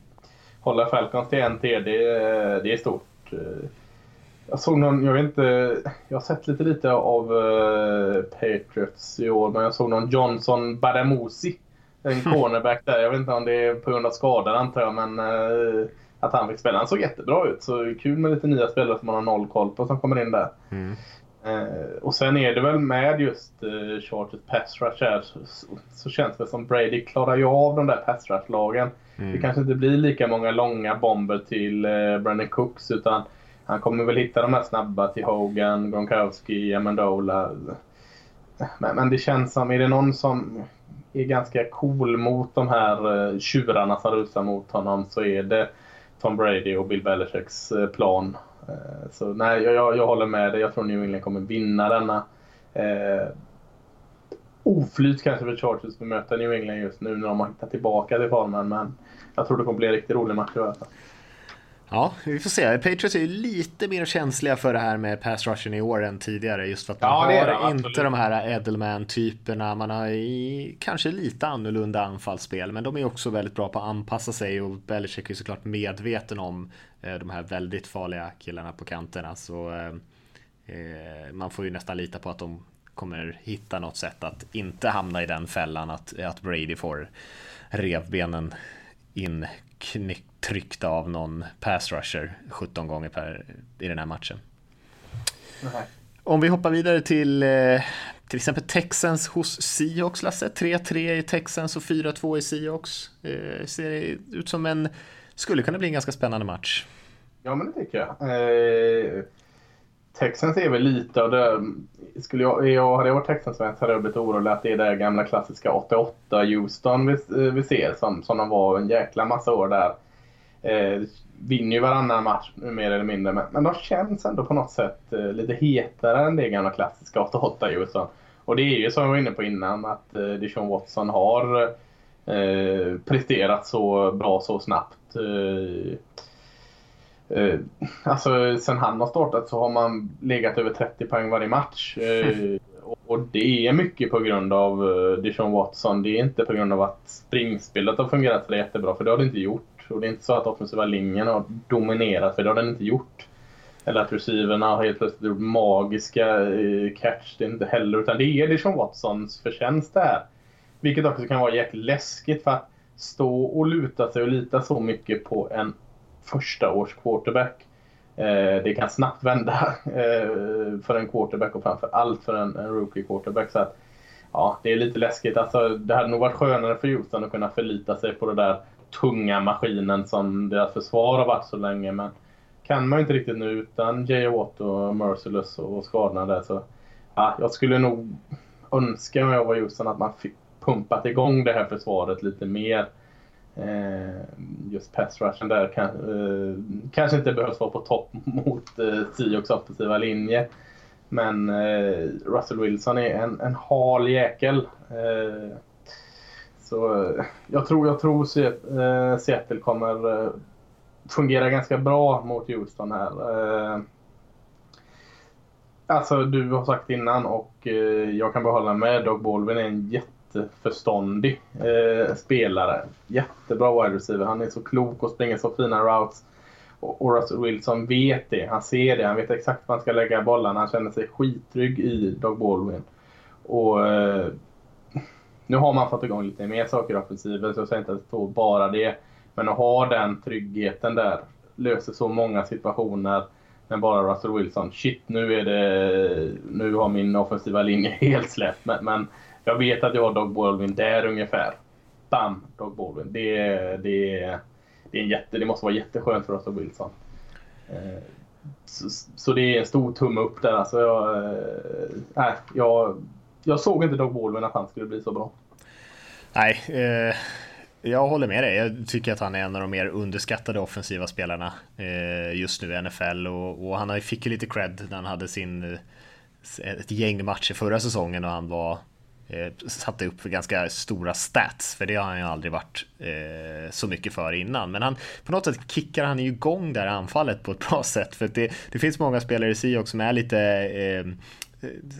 hålla Falcons till en TD, det, eh, det är stort. Eh, jag såg någon, jag vet inte, jag har sett lite lite av eh, Patriots i år, men jag såg någon Johnson Baramosi en cornerback där. Jag vet inte om det är på grund av skador antar jag, men uh, att han fick spela. Han såg jättebra ut. Så kul med lite nya spelare som man har noll koll på som kommer in där. Mm. Uh, och sen är det väl med just uh, Chargers pass rush här så, så, känns det som Brady klarar ju av de där pass rush-lagen. Mm. Det kanske inte blir lika många långa bomber till uh, Brandon Cooks utan han kommer väl hitta de här snabba till Hogan, Gronkowski, Amendola. Men, men det känns som, är det någon som är ganska cool mot de här eh, tjurarna som rusar mot honom så är det Tom Brady och Bill Belichicks eh, plan. Eh, så nej, jag, jag håller med dig. Jag tror New England kommer vinna denna. Eh, oflyt kanske för Chargers bemöta New England just nu när de har hittat tillbaka till formen. Men jag tror det kommer bli en riktigt rolig match i alla fall.
Ja, vi får se. Patriots är ju lite mer känsliga för det här med pass rushen i år än tidigare. Just för att man ja, har det, inte absolut. de här Edelman-typerna. Man har i, kanske lite annorlunda anfallsspel, men de är också väldigt bra på att anpassa sig och Belichick är såklart medveten om eh, de här väldigt farliga killarna på kanterna. Så eh, eh, man får ju nästan lita på att de kommer hitta något sätt att inte hamna i den fällan att, att Brady får revbenen intryckta av någon pass rusher 17 gånger per, i den här matchen. Nej. Om vi hoppar vidare till eh, till exempel Texans hos Seahawks, Lasse. 3-3 i Texans och 4-2 i Seahawks. Eh, ser det ut som en, skulle kunna bli en ganska spännande match.
Ja, men det tycker jag. Eh, Texans är väl lite av det... Skulle jag, jag, hade jag varit Texans-fan hade jag blivit orolig att det är det gamla klassiska 88 Houston vi, vi ser som, som de var en jäkla massa år där. Eh, vinner ju varannan match mer eller mindre men, men de känns ändå på något sätt eh, lite hetare än det gamla klassiska 88 Houston. Och det är ju som jag var inne på innan att eh, Deshaun Watson har eh, presterat så bra så snabbt. Eh, Eh, alltså sen han har startat så har man legat över 30 poäng varje match. Eh, och det är mycket på grund av eh, Deshaun Watson. Det är inte på grund av att springspelet har fungerat så jättebra, för det har det inte gjort. Och det är inte så att offensiva linjen har dominerat, för det har den inte gjort. Eller att receiverna har helt plötsligt gjort magiska eh, catch. Det är inte heller, utan det är Deshaun Watsons förtjänst där. Vilket också kan vara jäkligt läskigt för att stå och luta sig och lita så mycket på en första års quarterback. Eh, det kan snabbt vända eh, för en quarterback och framför allt för en, rookie quarterback. Så att, ja, det är lite läskigt. Alltså, det hade nog varit skönare för Houston att kunna förlita sig på den där tunga maskinen som deras försvar har varit så länge. Men kan man inte riktigt nu utan Jay Watt och Merciless och skadorna där. Så, ja, jag skulle nog önska om jag var Houston att man fick pumpat igång det här försvaret lite mer. Eh, just pass rushen där kan, eh, kanske inte behövs vara på topp mot eh, Seahawks offensiva linje. Men eh, Russell Wilson är en, en hal jäkel. Eh, så eh, jag tror, jag tror eh, Seattle kommer eh, fungera ganska bra mot Houston här. Alltså du har sagt innan och jag kan behålla med. Doug Baldwin är en jätteförståndig eh, spelare. Jättebra wide receiver. Han är så klok och springer så fina routes. Och, och Russell Wilson vet det. Han ser det. Han vet exakt var han ska lägga bollarna. Han känner sig skittrygg i Doug Baldwin. Och eh, nu har man fått igång lite mer saker i offensiven så jag säger inte att det står bara det. Men att ha den tryggheten där löser så många situationer men bara Russell Wilson. Shit, nu är det... Nu har min offensiva linje helt släppt. Men, men jag vet att jag har Doug Baldwin där ungefär. Bam! Doug Baldwin. Det, det, det, är en jätte, det måste vara jätteskönt för Russell Wilson. Eh, så, så, det är en stor tumme upp där. Alltså jag, äh, jag, jag såg inte Doug Baldwin att han skulle bli så bra.
Nej, eh, jag håller med dig. Jag tycker att han är en av de mer underskattade offensiva spelarna eh, just nu i NFL och, och han fick ju lite cred när han hade sin eh, ett gäng matcher förra säsongen och han var Eh, satte upp för ganska stora stats för det har han ju aldrig varit eh, så mycket för innan. Men han på något sätt kickar han ju igång det här anfallet på ett bra sätt för det, det finns många spelare i Seahawks som är lite eh,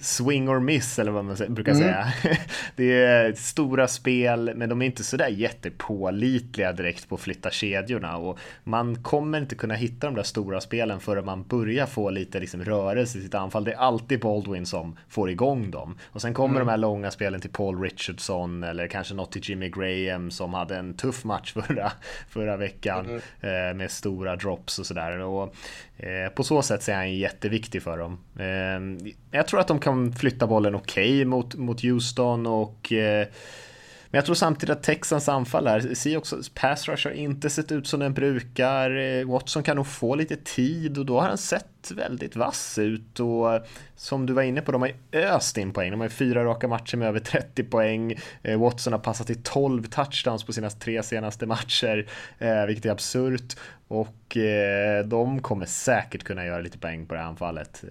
swing or miss eller vad man brukar mm. säga. Det är stora spel men de är inte sådär jättepålitliga direkt på att flytta kedjorna och man kommer inte kunna hitta de där stora spelen förrän man börjar få lite liksom rörelse i sitt anfall. Det är alltid Baldwin som får igång dem och sen kommer mm. de här långa spelen till Paul Richardson eller kanske något till Jimmy Graham som hade en tuff match förra, förra veckan mm. eh, med stora drops och sådär. Och Eh, på så sätt så är han jätteviktig för dem. Eh, jag tror att de kan flytta bollen okej okay mot, mot Houston och eh, men jag tror samtidigt att Texans anfall här, ser också, pass rush har inte sett ut som den brukar. Eh, Watson kan nog få lite tid och då har han sett väldigt vass ut och eh, som du var inne på, de har ju öst in poäng. De har ju fyra raka matcher med över 30 poäng. Eh, Watson har passat i 12 touchdowns på sina tre senaste matcher, vilket är absurt. Och de kommer säkert kunna göra lite poäng på det här anfallet.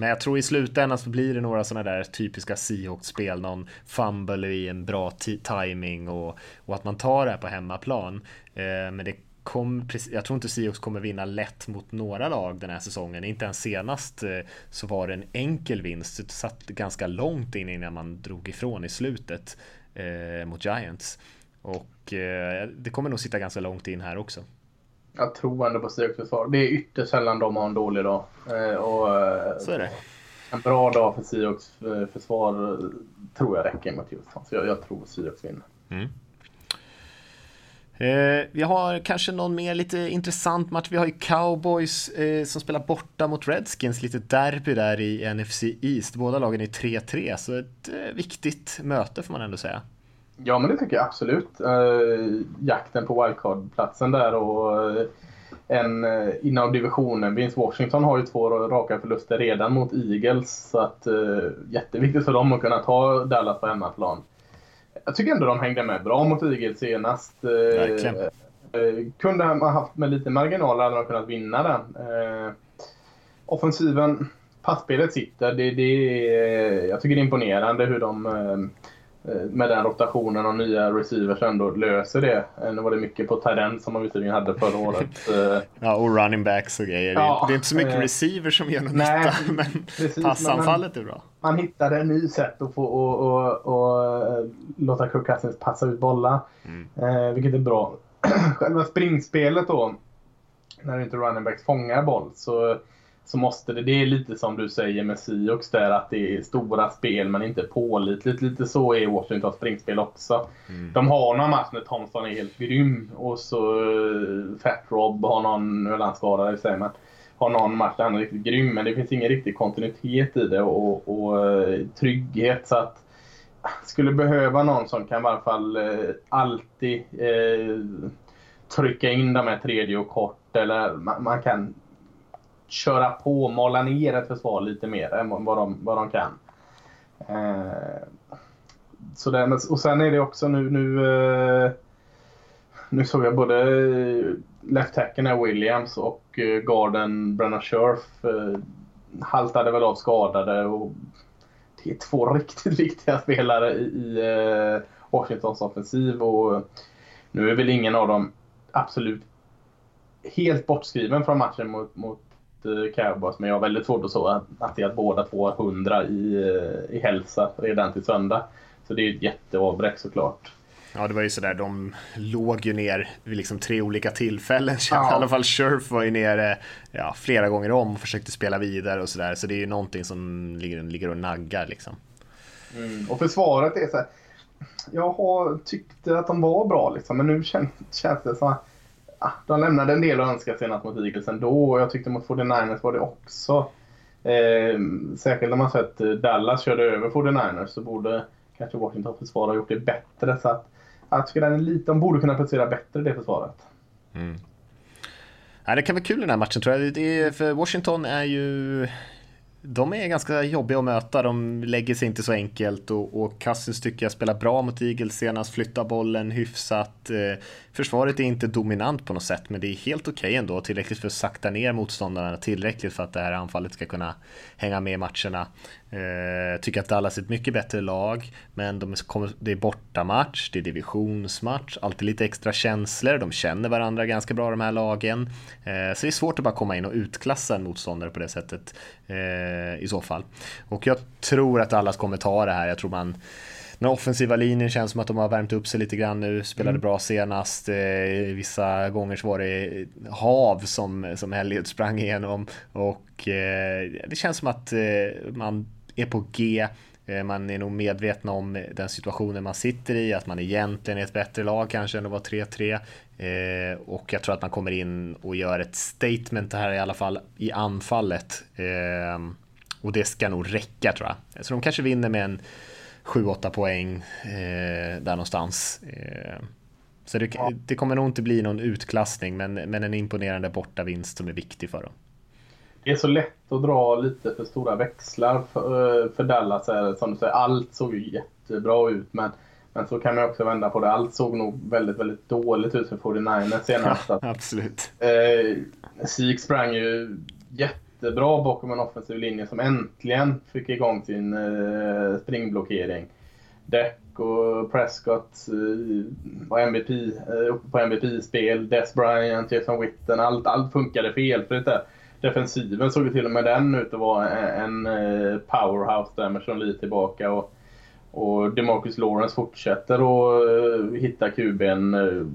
Men jag tror i slutändan så blir det några sådana där typiska Seahawks-spel, någon fumble i en bra timing och, och att man tar det här på hemmaplan. Eh, men det kom, jag tror inte Seahawks kommer vinna lätt mot några lag den här säsongen. Inte ens senast eh, så var det en enkel vinst. Det satt ganska långt in innan man drog ifrån i slutet eh, mot Giants. Och eh, det kommer nog sitta ganska långt in här också.
Jag tror ändå på Seahawks försvar. Det är ytterst sällan de har en dålig dag. Eh, och,
eh, så är det.
En bra dag för Seahawks eh, försvar tror jag räcker mot Houston. Så jag, jag tror Seahawks vinner. Mm.
Eh, vi har kanske någon mer lite intressant match. Vi har ju Cowboys eh, som spelar borta mot Redskins, lite derby där i NFC East. Båda lagen är 3-3, så ett eh, viktigt möte får man ändå säga.
Ja, men det tycker jag absolut. Uh, jakten på wildcard-platsen där och uh, en uh, inom divisionen. Vince Washington har ju två raka förluster redan mot Eagles. Så att uh, jätteviktigt för dem att kunna ta Dallas på hemmaplan. Jag tycker ändå de hängde med bra mot Eagles senast. Uh, kunde ha haft med lite marginal hade de kunnat vinna den. offensiven, passspelet sitter. Det, det, jag tycker det är imponerande hur de Eh, med den rotationen och nya receivers ändå löser det. Eh, nu var det mycket på Tyrend som man visserligen hade förra året.
Eh. ja, och running backs och grejer. Ja, det är inte så mycket receivers som gör något nej, nytta, men precis, passanfallet är bra.
Man hittade en ny sätt att få och, och, och, låta Kirk Cousins passa ut bollar, mm. eh, vilket är bra. Själva springspelet då, när inte running backs fångar boll, så så måste det, det är lite som du säger med Sioux där att det är stora spel men inte pålitligt. Lite så är Washingtons springspel också. Mm. De har någon match när Thompson är helt grym och så uh, Fat Rob har någon, nu är han skadad i sig men har någon match där han är riktigt grym men det finns ingen riktig kontinuitet i det och, och uh, trygghet så att skulle behöva någon som kan i alla fall uh, alltid trycka in de här tredje och kort eller man, man kan köra på och mala ner ett försvar lite mer än vad de, vad de kan. Eh, så det, och sen är det också nu, nu, eh, nu såg jag både eh, left tacken Williams och eh, garden Brenna Scherf eh, haltade väl av skadade. Och det är två riktigt viktiga spelare i, i eh, Washingtons offensiv och nu är väl ingen av dem absolut helt bortskriven från matchen mot, mot Cowboys men jag har väldigt svårt att, så, att, att att båda två har 100 i, eh, i hälsa redan till söndag. Så det är ett jätteavbräck såklart.
Ja, det var ju sådär, de låg ju ner vid liksom tre olika tillfällen. Ja. I alla fall Scherf var ju nere ja, flera gånger om och försökte spela vidare och sådär. Så det är ju någonting som ligger, ligger och naggar liksom.
Mm. Och försvaret är så här, Jag har tyckt att de var bra liksom, men nu känns, känns det som att ja, de lämnade en del att önska senast mot Eagles ändå. Och jag tyckte mot 49ers var det också. Eh, särskilt när man sett eh, Dallas körde över 49ers så borde kanske Washington försvar ha gjort det bättre. Så att, jag tycker den är lite, de borde kunna prestera bättre det försvaret. Mm.
Ja, det kan vara kul den här matchen tror jag. Det är, för Washington är ju de är ganska jobbiga att möta, de lägger sig inte så enkelt och, och Cousins tycker jag spelar bra mot Eagles senast, flyttar bollen hyfsat. Eh, försvaret är inte dominant på något sätt, men det är helt okej okay ändå, tillräckligt för att sakta ner motståndarna, tillräckligt för att det här anfallet ska kunna hänga med i matcherna. Eh, tycker att Dallas är ett mycket bättre lag, men de kommer, det är bortamatch, det är divisionsmatch, alltid lite extra känslor, de känner varandra ganska bra de här lagen. Eh, så det är svårt att bara komma in och utklassa en motståndare på det sättet eh, i så fall. Och jag tror att ta det här, jag tror man den offensiva linjen känns som att de har värmt upp sig lite grann nu, spelade mm. bra senast. Eh, vissa gånger så var det hav som, som Elliot sprang igenom och eh, det känns som att eh, man är på G. Eh, man är nog medveten om den situationen man sitter i, att man egentligen är ett bättre lag kanske än att vara 3-3. Eh, och jag tror att man kommer in och gör ett statement här i alla fall i anfallet. Eh, och det ska nog räcka tror jag. Så de kanske vinner med en 7-8 poäng eh, där någonstans. Så det, det, kommer nog inte bli någon utklassning, men, men en imponerande bortavinst som är viktig för dem.
Det är så lätt att dra lite för stora växlar för, eh, för Dallas. Som du säger, allt såg ju jättebra ut, men, men så kan man också vända på det. Allt såg nog väldigt, väldigt dåligt ut för 49ers senast.
Ja, absolut.
Eh, Sik sprang ju jätte jättebra bakom en offensiv linje som äntligen fick igång sin eh, springblockering. Deck och Prescott eh, var MVP, eh, uppe på MVP-spel. Des Bryant, Jason Witten, allt, allt funkade felfritt där. Defensiven såg ju till och med den ut att vara en, en powerhouse där med Sean Lee tillbaka. Och, och DeMarcus Lawrence fortsätter att eh, hitta kuben eh,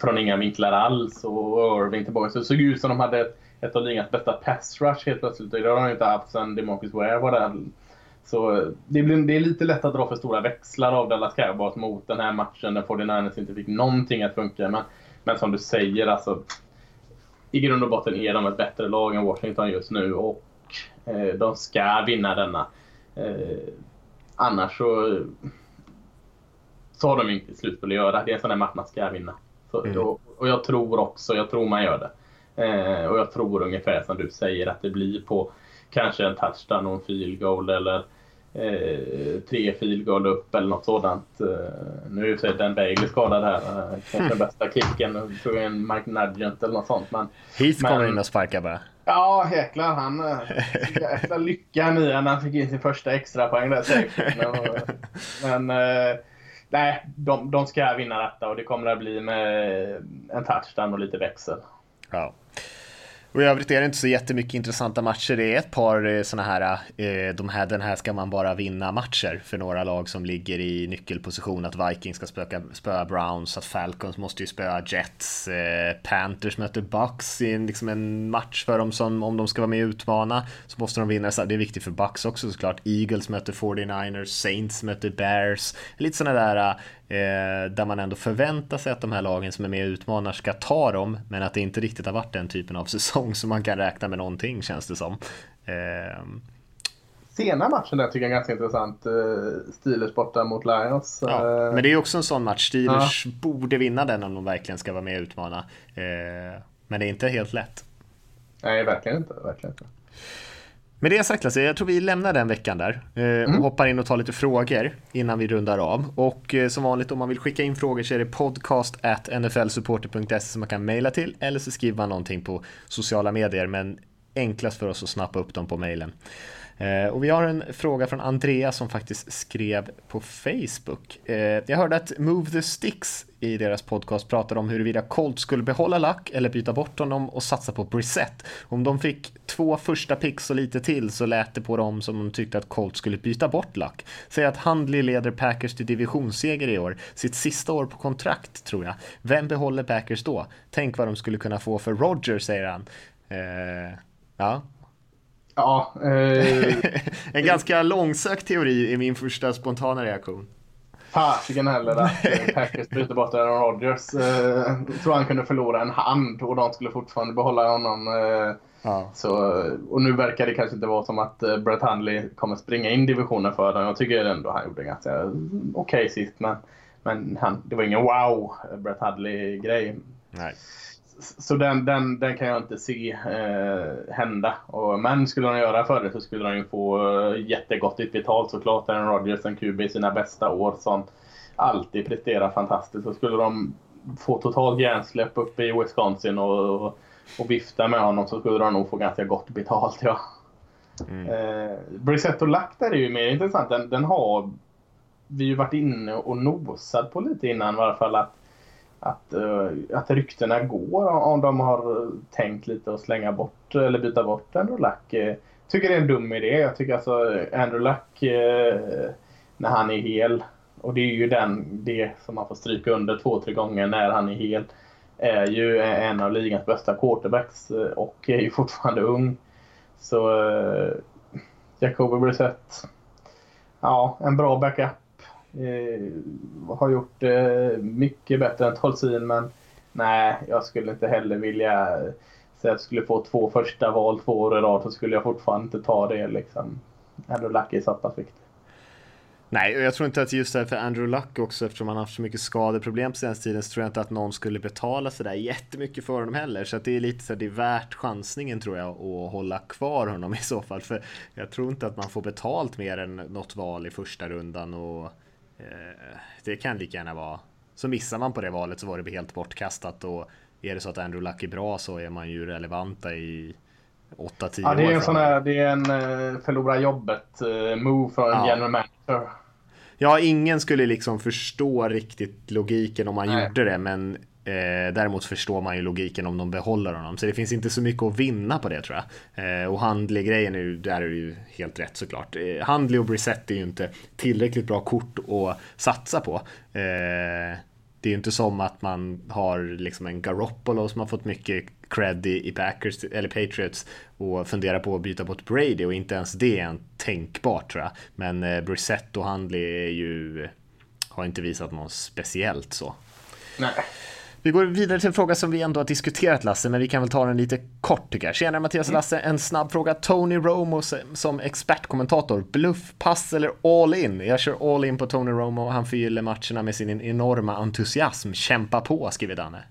från inga vinklar alls. Och Irving tillbaka. Så det såg ut som de hade ett ett av ligans bästa pass rush helt plötsligt. Det har de inte haft sedan DeMarcus Ware var där. Så det, blir, det är lite lätt att dra för stora växlar av Dallas Cowboys mot den här matchen där 49ers inte fick någonting att funka. Men, men som du säger, alltså, i grund och botten är de ett bättre lag än Washington just nu och eh, de ska vinna denna. Eh, annars så, så har de inte slutspel att göra. Det är en sån här match man ska vinna. Så, mm. och, och jag tror också, jag tror man gör det. Eh, och jag tror ungefär som du säger att det blir på kanske en touchdown och en field goal eller eh, tre field goal upp eller något sådant. Eh, nu är ju Den Bailey skadad här. Eh, kanske den bästa kicken. tror jag en Mike Nugent eller något sånt. Men,
Heath kommer in och sparkar bara.
Ja, jäklar. Han... Eh, jäkla lycka i när han fick in sin första extra poäng där säkert. Men, men eh, nej, de, de ska vinna detta och det kommer att bli med en touchdown och lite växel.
Ja. Och i övrigt är det inte så jättemycket intressanta matcher. Det är ett par eh, sådana här, eh, de här, den här ska man bara vinna matcher för några lag som ligger i nyckelposition. Att Vikings ska spöka, spöa Browns, att Falcons måste ju spöa Jets, eh, Panthers möter Bucks i en, liksom en match för dem som om de ska vara med och utmana så måste de vinna. det är viktigt för Bucks också såklart. Eagles möter 49ers, Saints möter Bears. Lite sådana där eh, Eh, där man ändå förväntar sig att de här lagen som är med och utmanar ska ta dem, men att det inte riktigt har varit den typen av säsong som man kan räkna med någonting känns det som. Eh,
Sena matchen där tycker jag är ganska intressant. Eh, Steelers borta mot Lions.
Ja, eh, men det är också en sån match. Steelers ja. borde vinna den om de verkligen ska vara med och utmana. Eh, men det är inte helt lätt.
Nej, verkligen inte. Verkligen inte.
Med det sagt Lasse, jag tror vi lämnar den veckan där eh, och mm. hoppar in och tar lite frågor innan vi rundar av. Och eh, som vanligt om man vill skicka in frågor så är det podcast nflsupporter.se som man kan mejla till eller så skriver man någonting på sociala medier men enklast för oss att snappa upp dem på mejlen. Eh, och vi har en fråga från Andreas som faktiskt skrev på Facebook. Eh, jag hörde att Move the Sticks i deras podcast pratade om huruvida Colt skulle behålla Luck eller byta bort honom och satsa på Brissett. Om de fick två första picks och lite till så lät det på dem som de tyckte att Colt skulle byta bort Luck. Säg att Handley leder Packers till divisionsseger i år, sitt sista år på kontrakt tror jag. Vem behåller Packers då? Tänk vad de skulle kunna få för Roger, säger han. Eh, ja,
Ja. Eh,
en ganska långsökt teori är min första spontana reaktion.
Fasiken heller att eh, Packers byter bort Aaron Rodgers. Eh, tror han kunde förlora en hand och de skulle fortfarande behålla honom. Eh, ja. så, och nu verkar det kanske inte vara som att eh, Brett Hundley kommer springa in divisionen för dem. Jag tycker ändå han gjorde ganska okej okay sist. Men, men han, det var ingen wow Brett Hundley-grej.
Nej
så den, den, den kan jag inte se eh, hända. Och, men skulle de göra för det så skulle de ju få eh, jättegott betalt såklart. Aaron Rodgers, en QB i sina bästa år som alltid presterar fantastiskt. Så skulle de få total hjärnsläpp uppe i Wisconsin och, och, och vifta med honom så skulle de nog få ganska gott betalt. Ja. Mm. Eh, Brissett och Lack där är ju mer intressant. Den, den har vi ju varit inne och nosat på lite innan i alla fall. att att, eh, att ryktena går om de har tänkt lite att slänga bort eller byta bort Andrew Luck. Jag tycker det är en dum idé. Jag tycker alltså eh, Andrew Luck när han är hel och det är ju den, det som man får stryka under två, tre gånger när han är hel är ju en av ligans bästa quarterbacks och är ju fortfarande ung. Så Jacobi Brissett, ja, en bra backup Eh, har gjort det mycket bättre än Tolsin men nej, jag skulle inte heller vilja säga att jag skulle få två första val två år i rad så skulle jag fortfarande inte ta det liksom. Andrew Luck är så pass viktig.
Nej, och jag tror inte att just det för Andrew Luck också eftersom han haft så mycket skadeproblem på senaste tiden så tror jag inte att någon skulle betala sådär jättemycket för honom heller. Så att det är lite så det är värt chansningen tror jag att hålla kvar honom i så fall. För jag tror inte att man får betalt mer än något val i första rundan och det kan lika gärna vara. Så missar man på det valet så var det helt bortkastat och är det så att Andrew Luck är bra så är man ju relevanta i 8-10 år.
Ja, det är en sån här, det är en uh, förlora jobbet uh, move för en ja. general manager.
Ja, ingen skulle liksom förstå riktigt logiken om man Nej. gjorde det, men Eh, däremot förstår man ju logiken om de behåller honom. Så det finns inte så mycket att vinna på det tror jag. Eh, och Handley-grejen, är ju, där är det ju helt rätt såklart. Eh, Handley och Brissett är ju inte tillräckligt bra kort att satsa på. Eh, det är ju inte som att man har liksom en Garoppolo som har fått mycket cred i, Packers eller Patriots och funderar på att byta bort Brady och inte ens det är tänkbart tror jag. Men eh, Brissett och Handley är ju har inte visat något speciellt så.
Nej.
Vi går vidare till en fråga som vi ändå har diskuterat Lasse, men vi kan väl ta den lite kort tycker jag. Tjenare Mattias och Lasse, en snabb fråga. Tony Romo som expertkommentator, bluff, pass eller all in? Jag kör all in på Tony Romo, han förgyller matcherna med sin enorma entusiasm. Kämpa på, skriver Danne.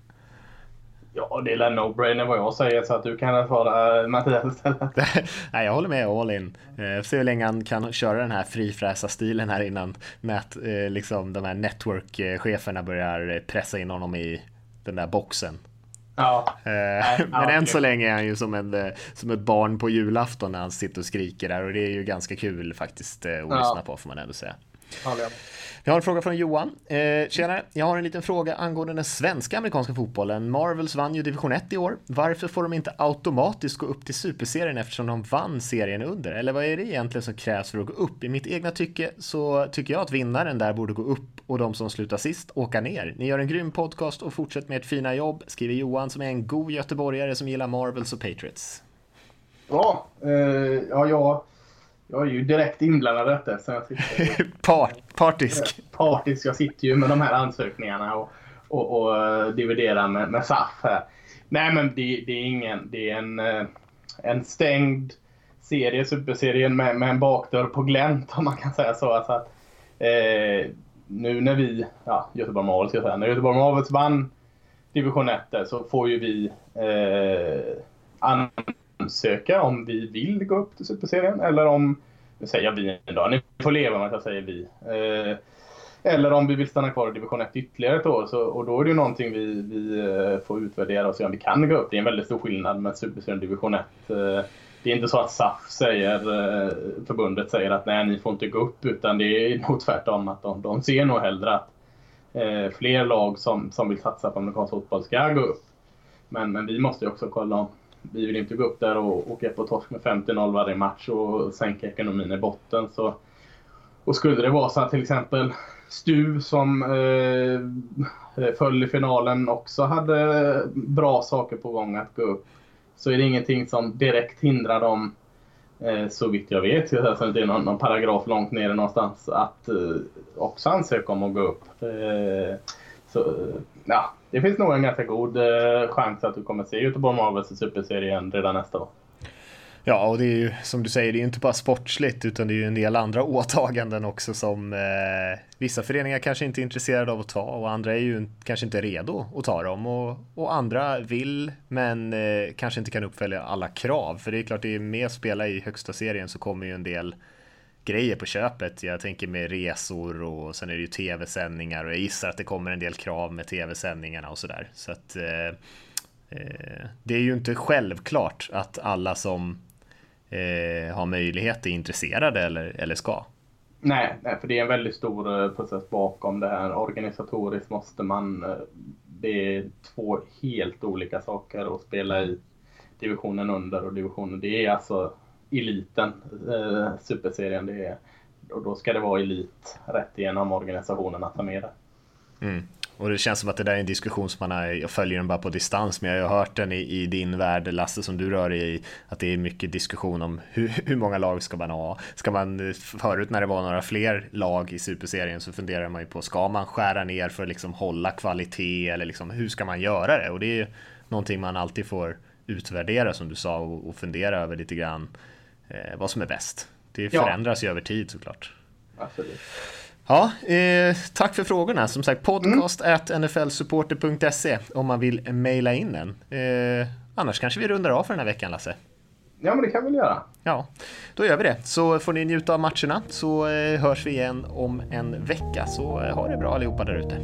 Ja, det är en no-brainer vad jag säger så att du kan svara eh, Mattias.
Nej, jag håller med all in. Eh, se hur länge han kan köra den här frifräsa-stilen här innan nät, eh, liksom, de här network-cheferna börjar pressa in honom i den där boxen.
Ja.
Eh, men ja, än så länge är han ju som, en, eh, som ett barn på julafton när han sitter och skriker där och det är ju ganska kul faktiskt eh, att ja. lyssna på får man ändå säga.
Ja,
vi har en fråga från Johan. Eh, tjenare, jag har en liten fråga angående den svenska amerikanska fotbollen. Marvels vann ju division 1 i år. Varför får de inte automatiskt gå upp till superserien eftersom de vann serien under? Eller vad är det egentligen som krävs för att gå upp? I mitt egna tycke så tycker jag att vinnaren där borde gå upp och de som slutar sist åka ner. Ni gör en grym podcast och fortsätt med ert fina jobb, skriver Johan som är en god göteborgare som gillar Marvels och Patriots.
Ja, eh, ja, ja jag är ju direkt inblandad i detta. Så jag sitter,
Part, partisk.
Partisk. Jag sitter ju med de här ansökningarna och, och, och uh, dividerar med, med SAF här. Nej men det, det är ingen, det är en, uh, en stängd serie, superserien med, med en bakdörr på glänt om man kan säga så. Alltså att, eh, nu när vi, ja Göteborg Marvels ska jag säga, när Göteborg Marvels vann division 1 så får ju vi eh, ansöka om vi vill gå upp till Superserien eller om, nu säger jag vi en dag, ni får leva med att jag säger vi. Eh, eller om vi vill stanna kvar i division 1 ytterligare ett år. Så, och då är det ju någonting vi, vi eh, får utvärdera och se om vi kan gå upp. Det är en väldigt stor skillnad med Superserien division 1. Eh, det är inte så att SAF säger, eh, förbundet säger att nej, ni får inte gå upp, utan det är nog tvärtom att de, de ser nog hellre att eh, fler lag som, som vill satsa på amerikansk fotboll ska gå upp. Men, men vi måste ju också kolla om vi vill inte gå upp där och åka på torsk med 50-0 varje match och sänka ekonomin i botten. Så, och skulle det vara så att till exempel Stu som eh, eh, föll i finalen också hade bra saker på gång att gå upp så är det ingenting som direkt hindrar dem, eh, så vitt jag vet, alltså det är någon, någon paragraf långt nere någonstans, att eh, också ansöka om att gå upp. Eh, så, eh, ja, det finns nog en ganska god eh, chans att du kommer se Göteborg Marvels i Superserien redan nästa år.
Ja, och det är ju som du säger, det är ju inte bara sportsligt utan det är ju en del andra åtaganden också som eh, vissa föreningar kanske inte är intresserade av att ta och andra är ju kanske inte redo att ta dem och, och andra vill men eh, kanske inte kan uppfölja alla krav. För det är klart, det är med att spela i högsta serien så kommer ju en del grejer på köpet. Jag tänker med resor och sen är det ju tv-sändningar och jag gissar att det kommer en del krav med tv-sändningarna och sådär. Så att eh, eh det är ju inte självklart att alla som eh, har möjlighet är intresserade eller, eller ska.
Nej, nej, för det är en väldigt stor eh, process bakom det här. Organisatoriskt måste man... Eh, det är två helt olika saker att spela i divisionen under och divisionen. Det är alltså eliten, eh, superserien. Det är, och då ska det vara elit rätt igenom organisationen att ta med det.
Mm. Och det känns som att det där är en diskussion som man har, jag följer den bara på distans, men jag har hört den i, i din värld, Lasse, som du rör dig i, att det är mycket diskussion om hur, hur många lag ska man ha? Ska man, förut när det var några fler lag i superserien så funderar man ju på, ska man skära ner för att liksom hålla kvalitet eller liksom, hur ska man göra det? Och det är ju någonting man alltid får utvärdera som du sa och, och fundera över lite grann eh, vad som är bäst. Det förändras ja. ju över tid såklart.
Absolut.
Ja, eh, tack för frågorna. Som sagt, podcast mm. nflsupporter.se om man vill mejla in en. Eh, annars kanske vi rundar av för den här veckan, Lasse.
Ja, men det kan vi väl göra.
Ja, då gör vi det. Så får ni njuta av matcherna så eh, hörs vi igen om en vecka. Så eh, ha det bra allihopa där ute.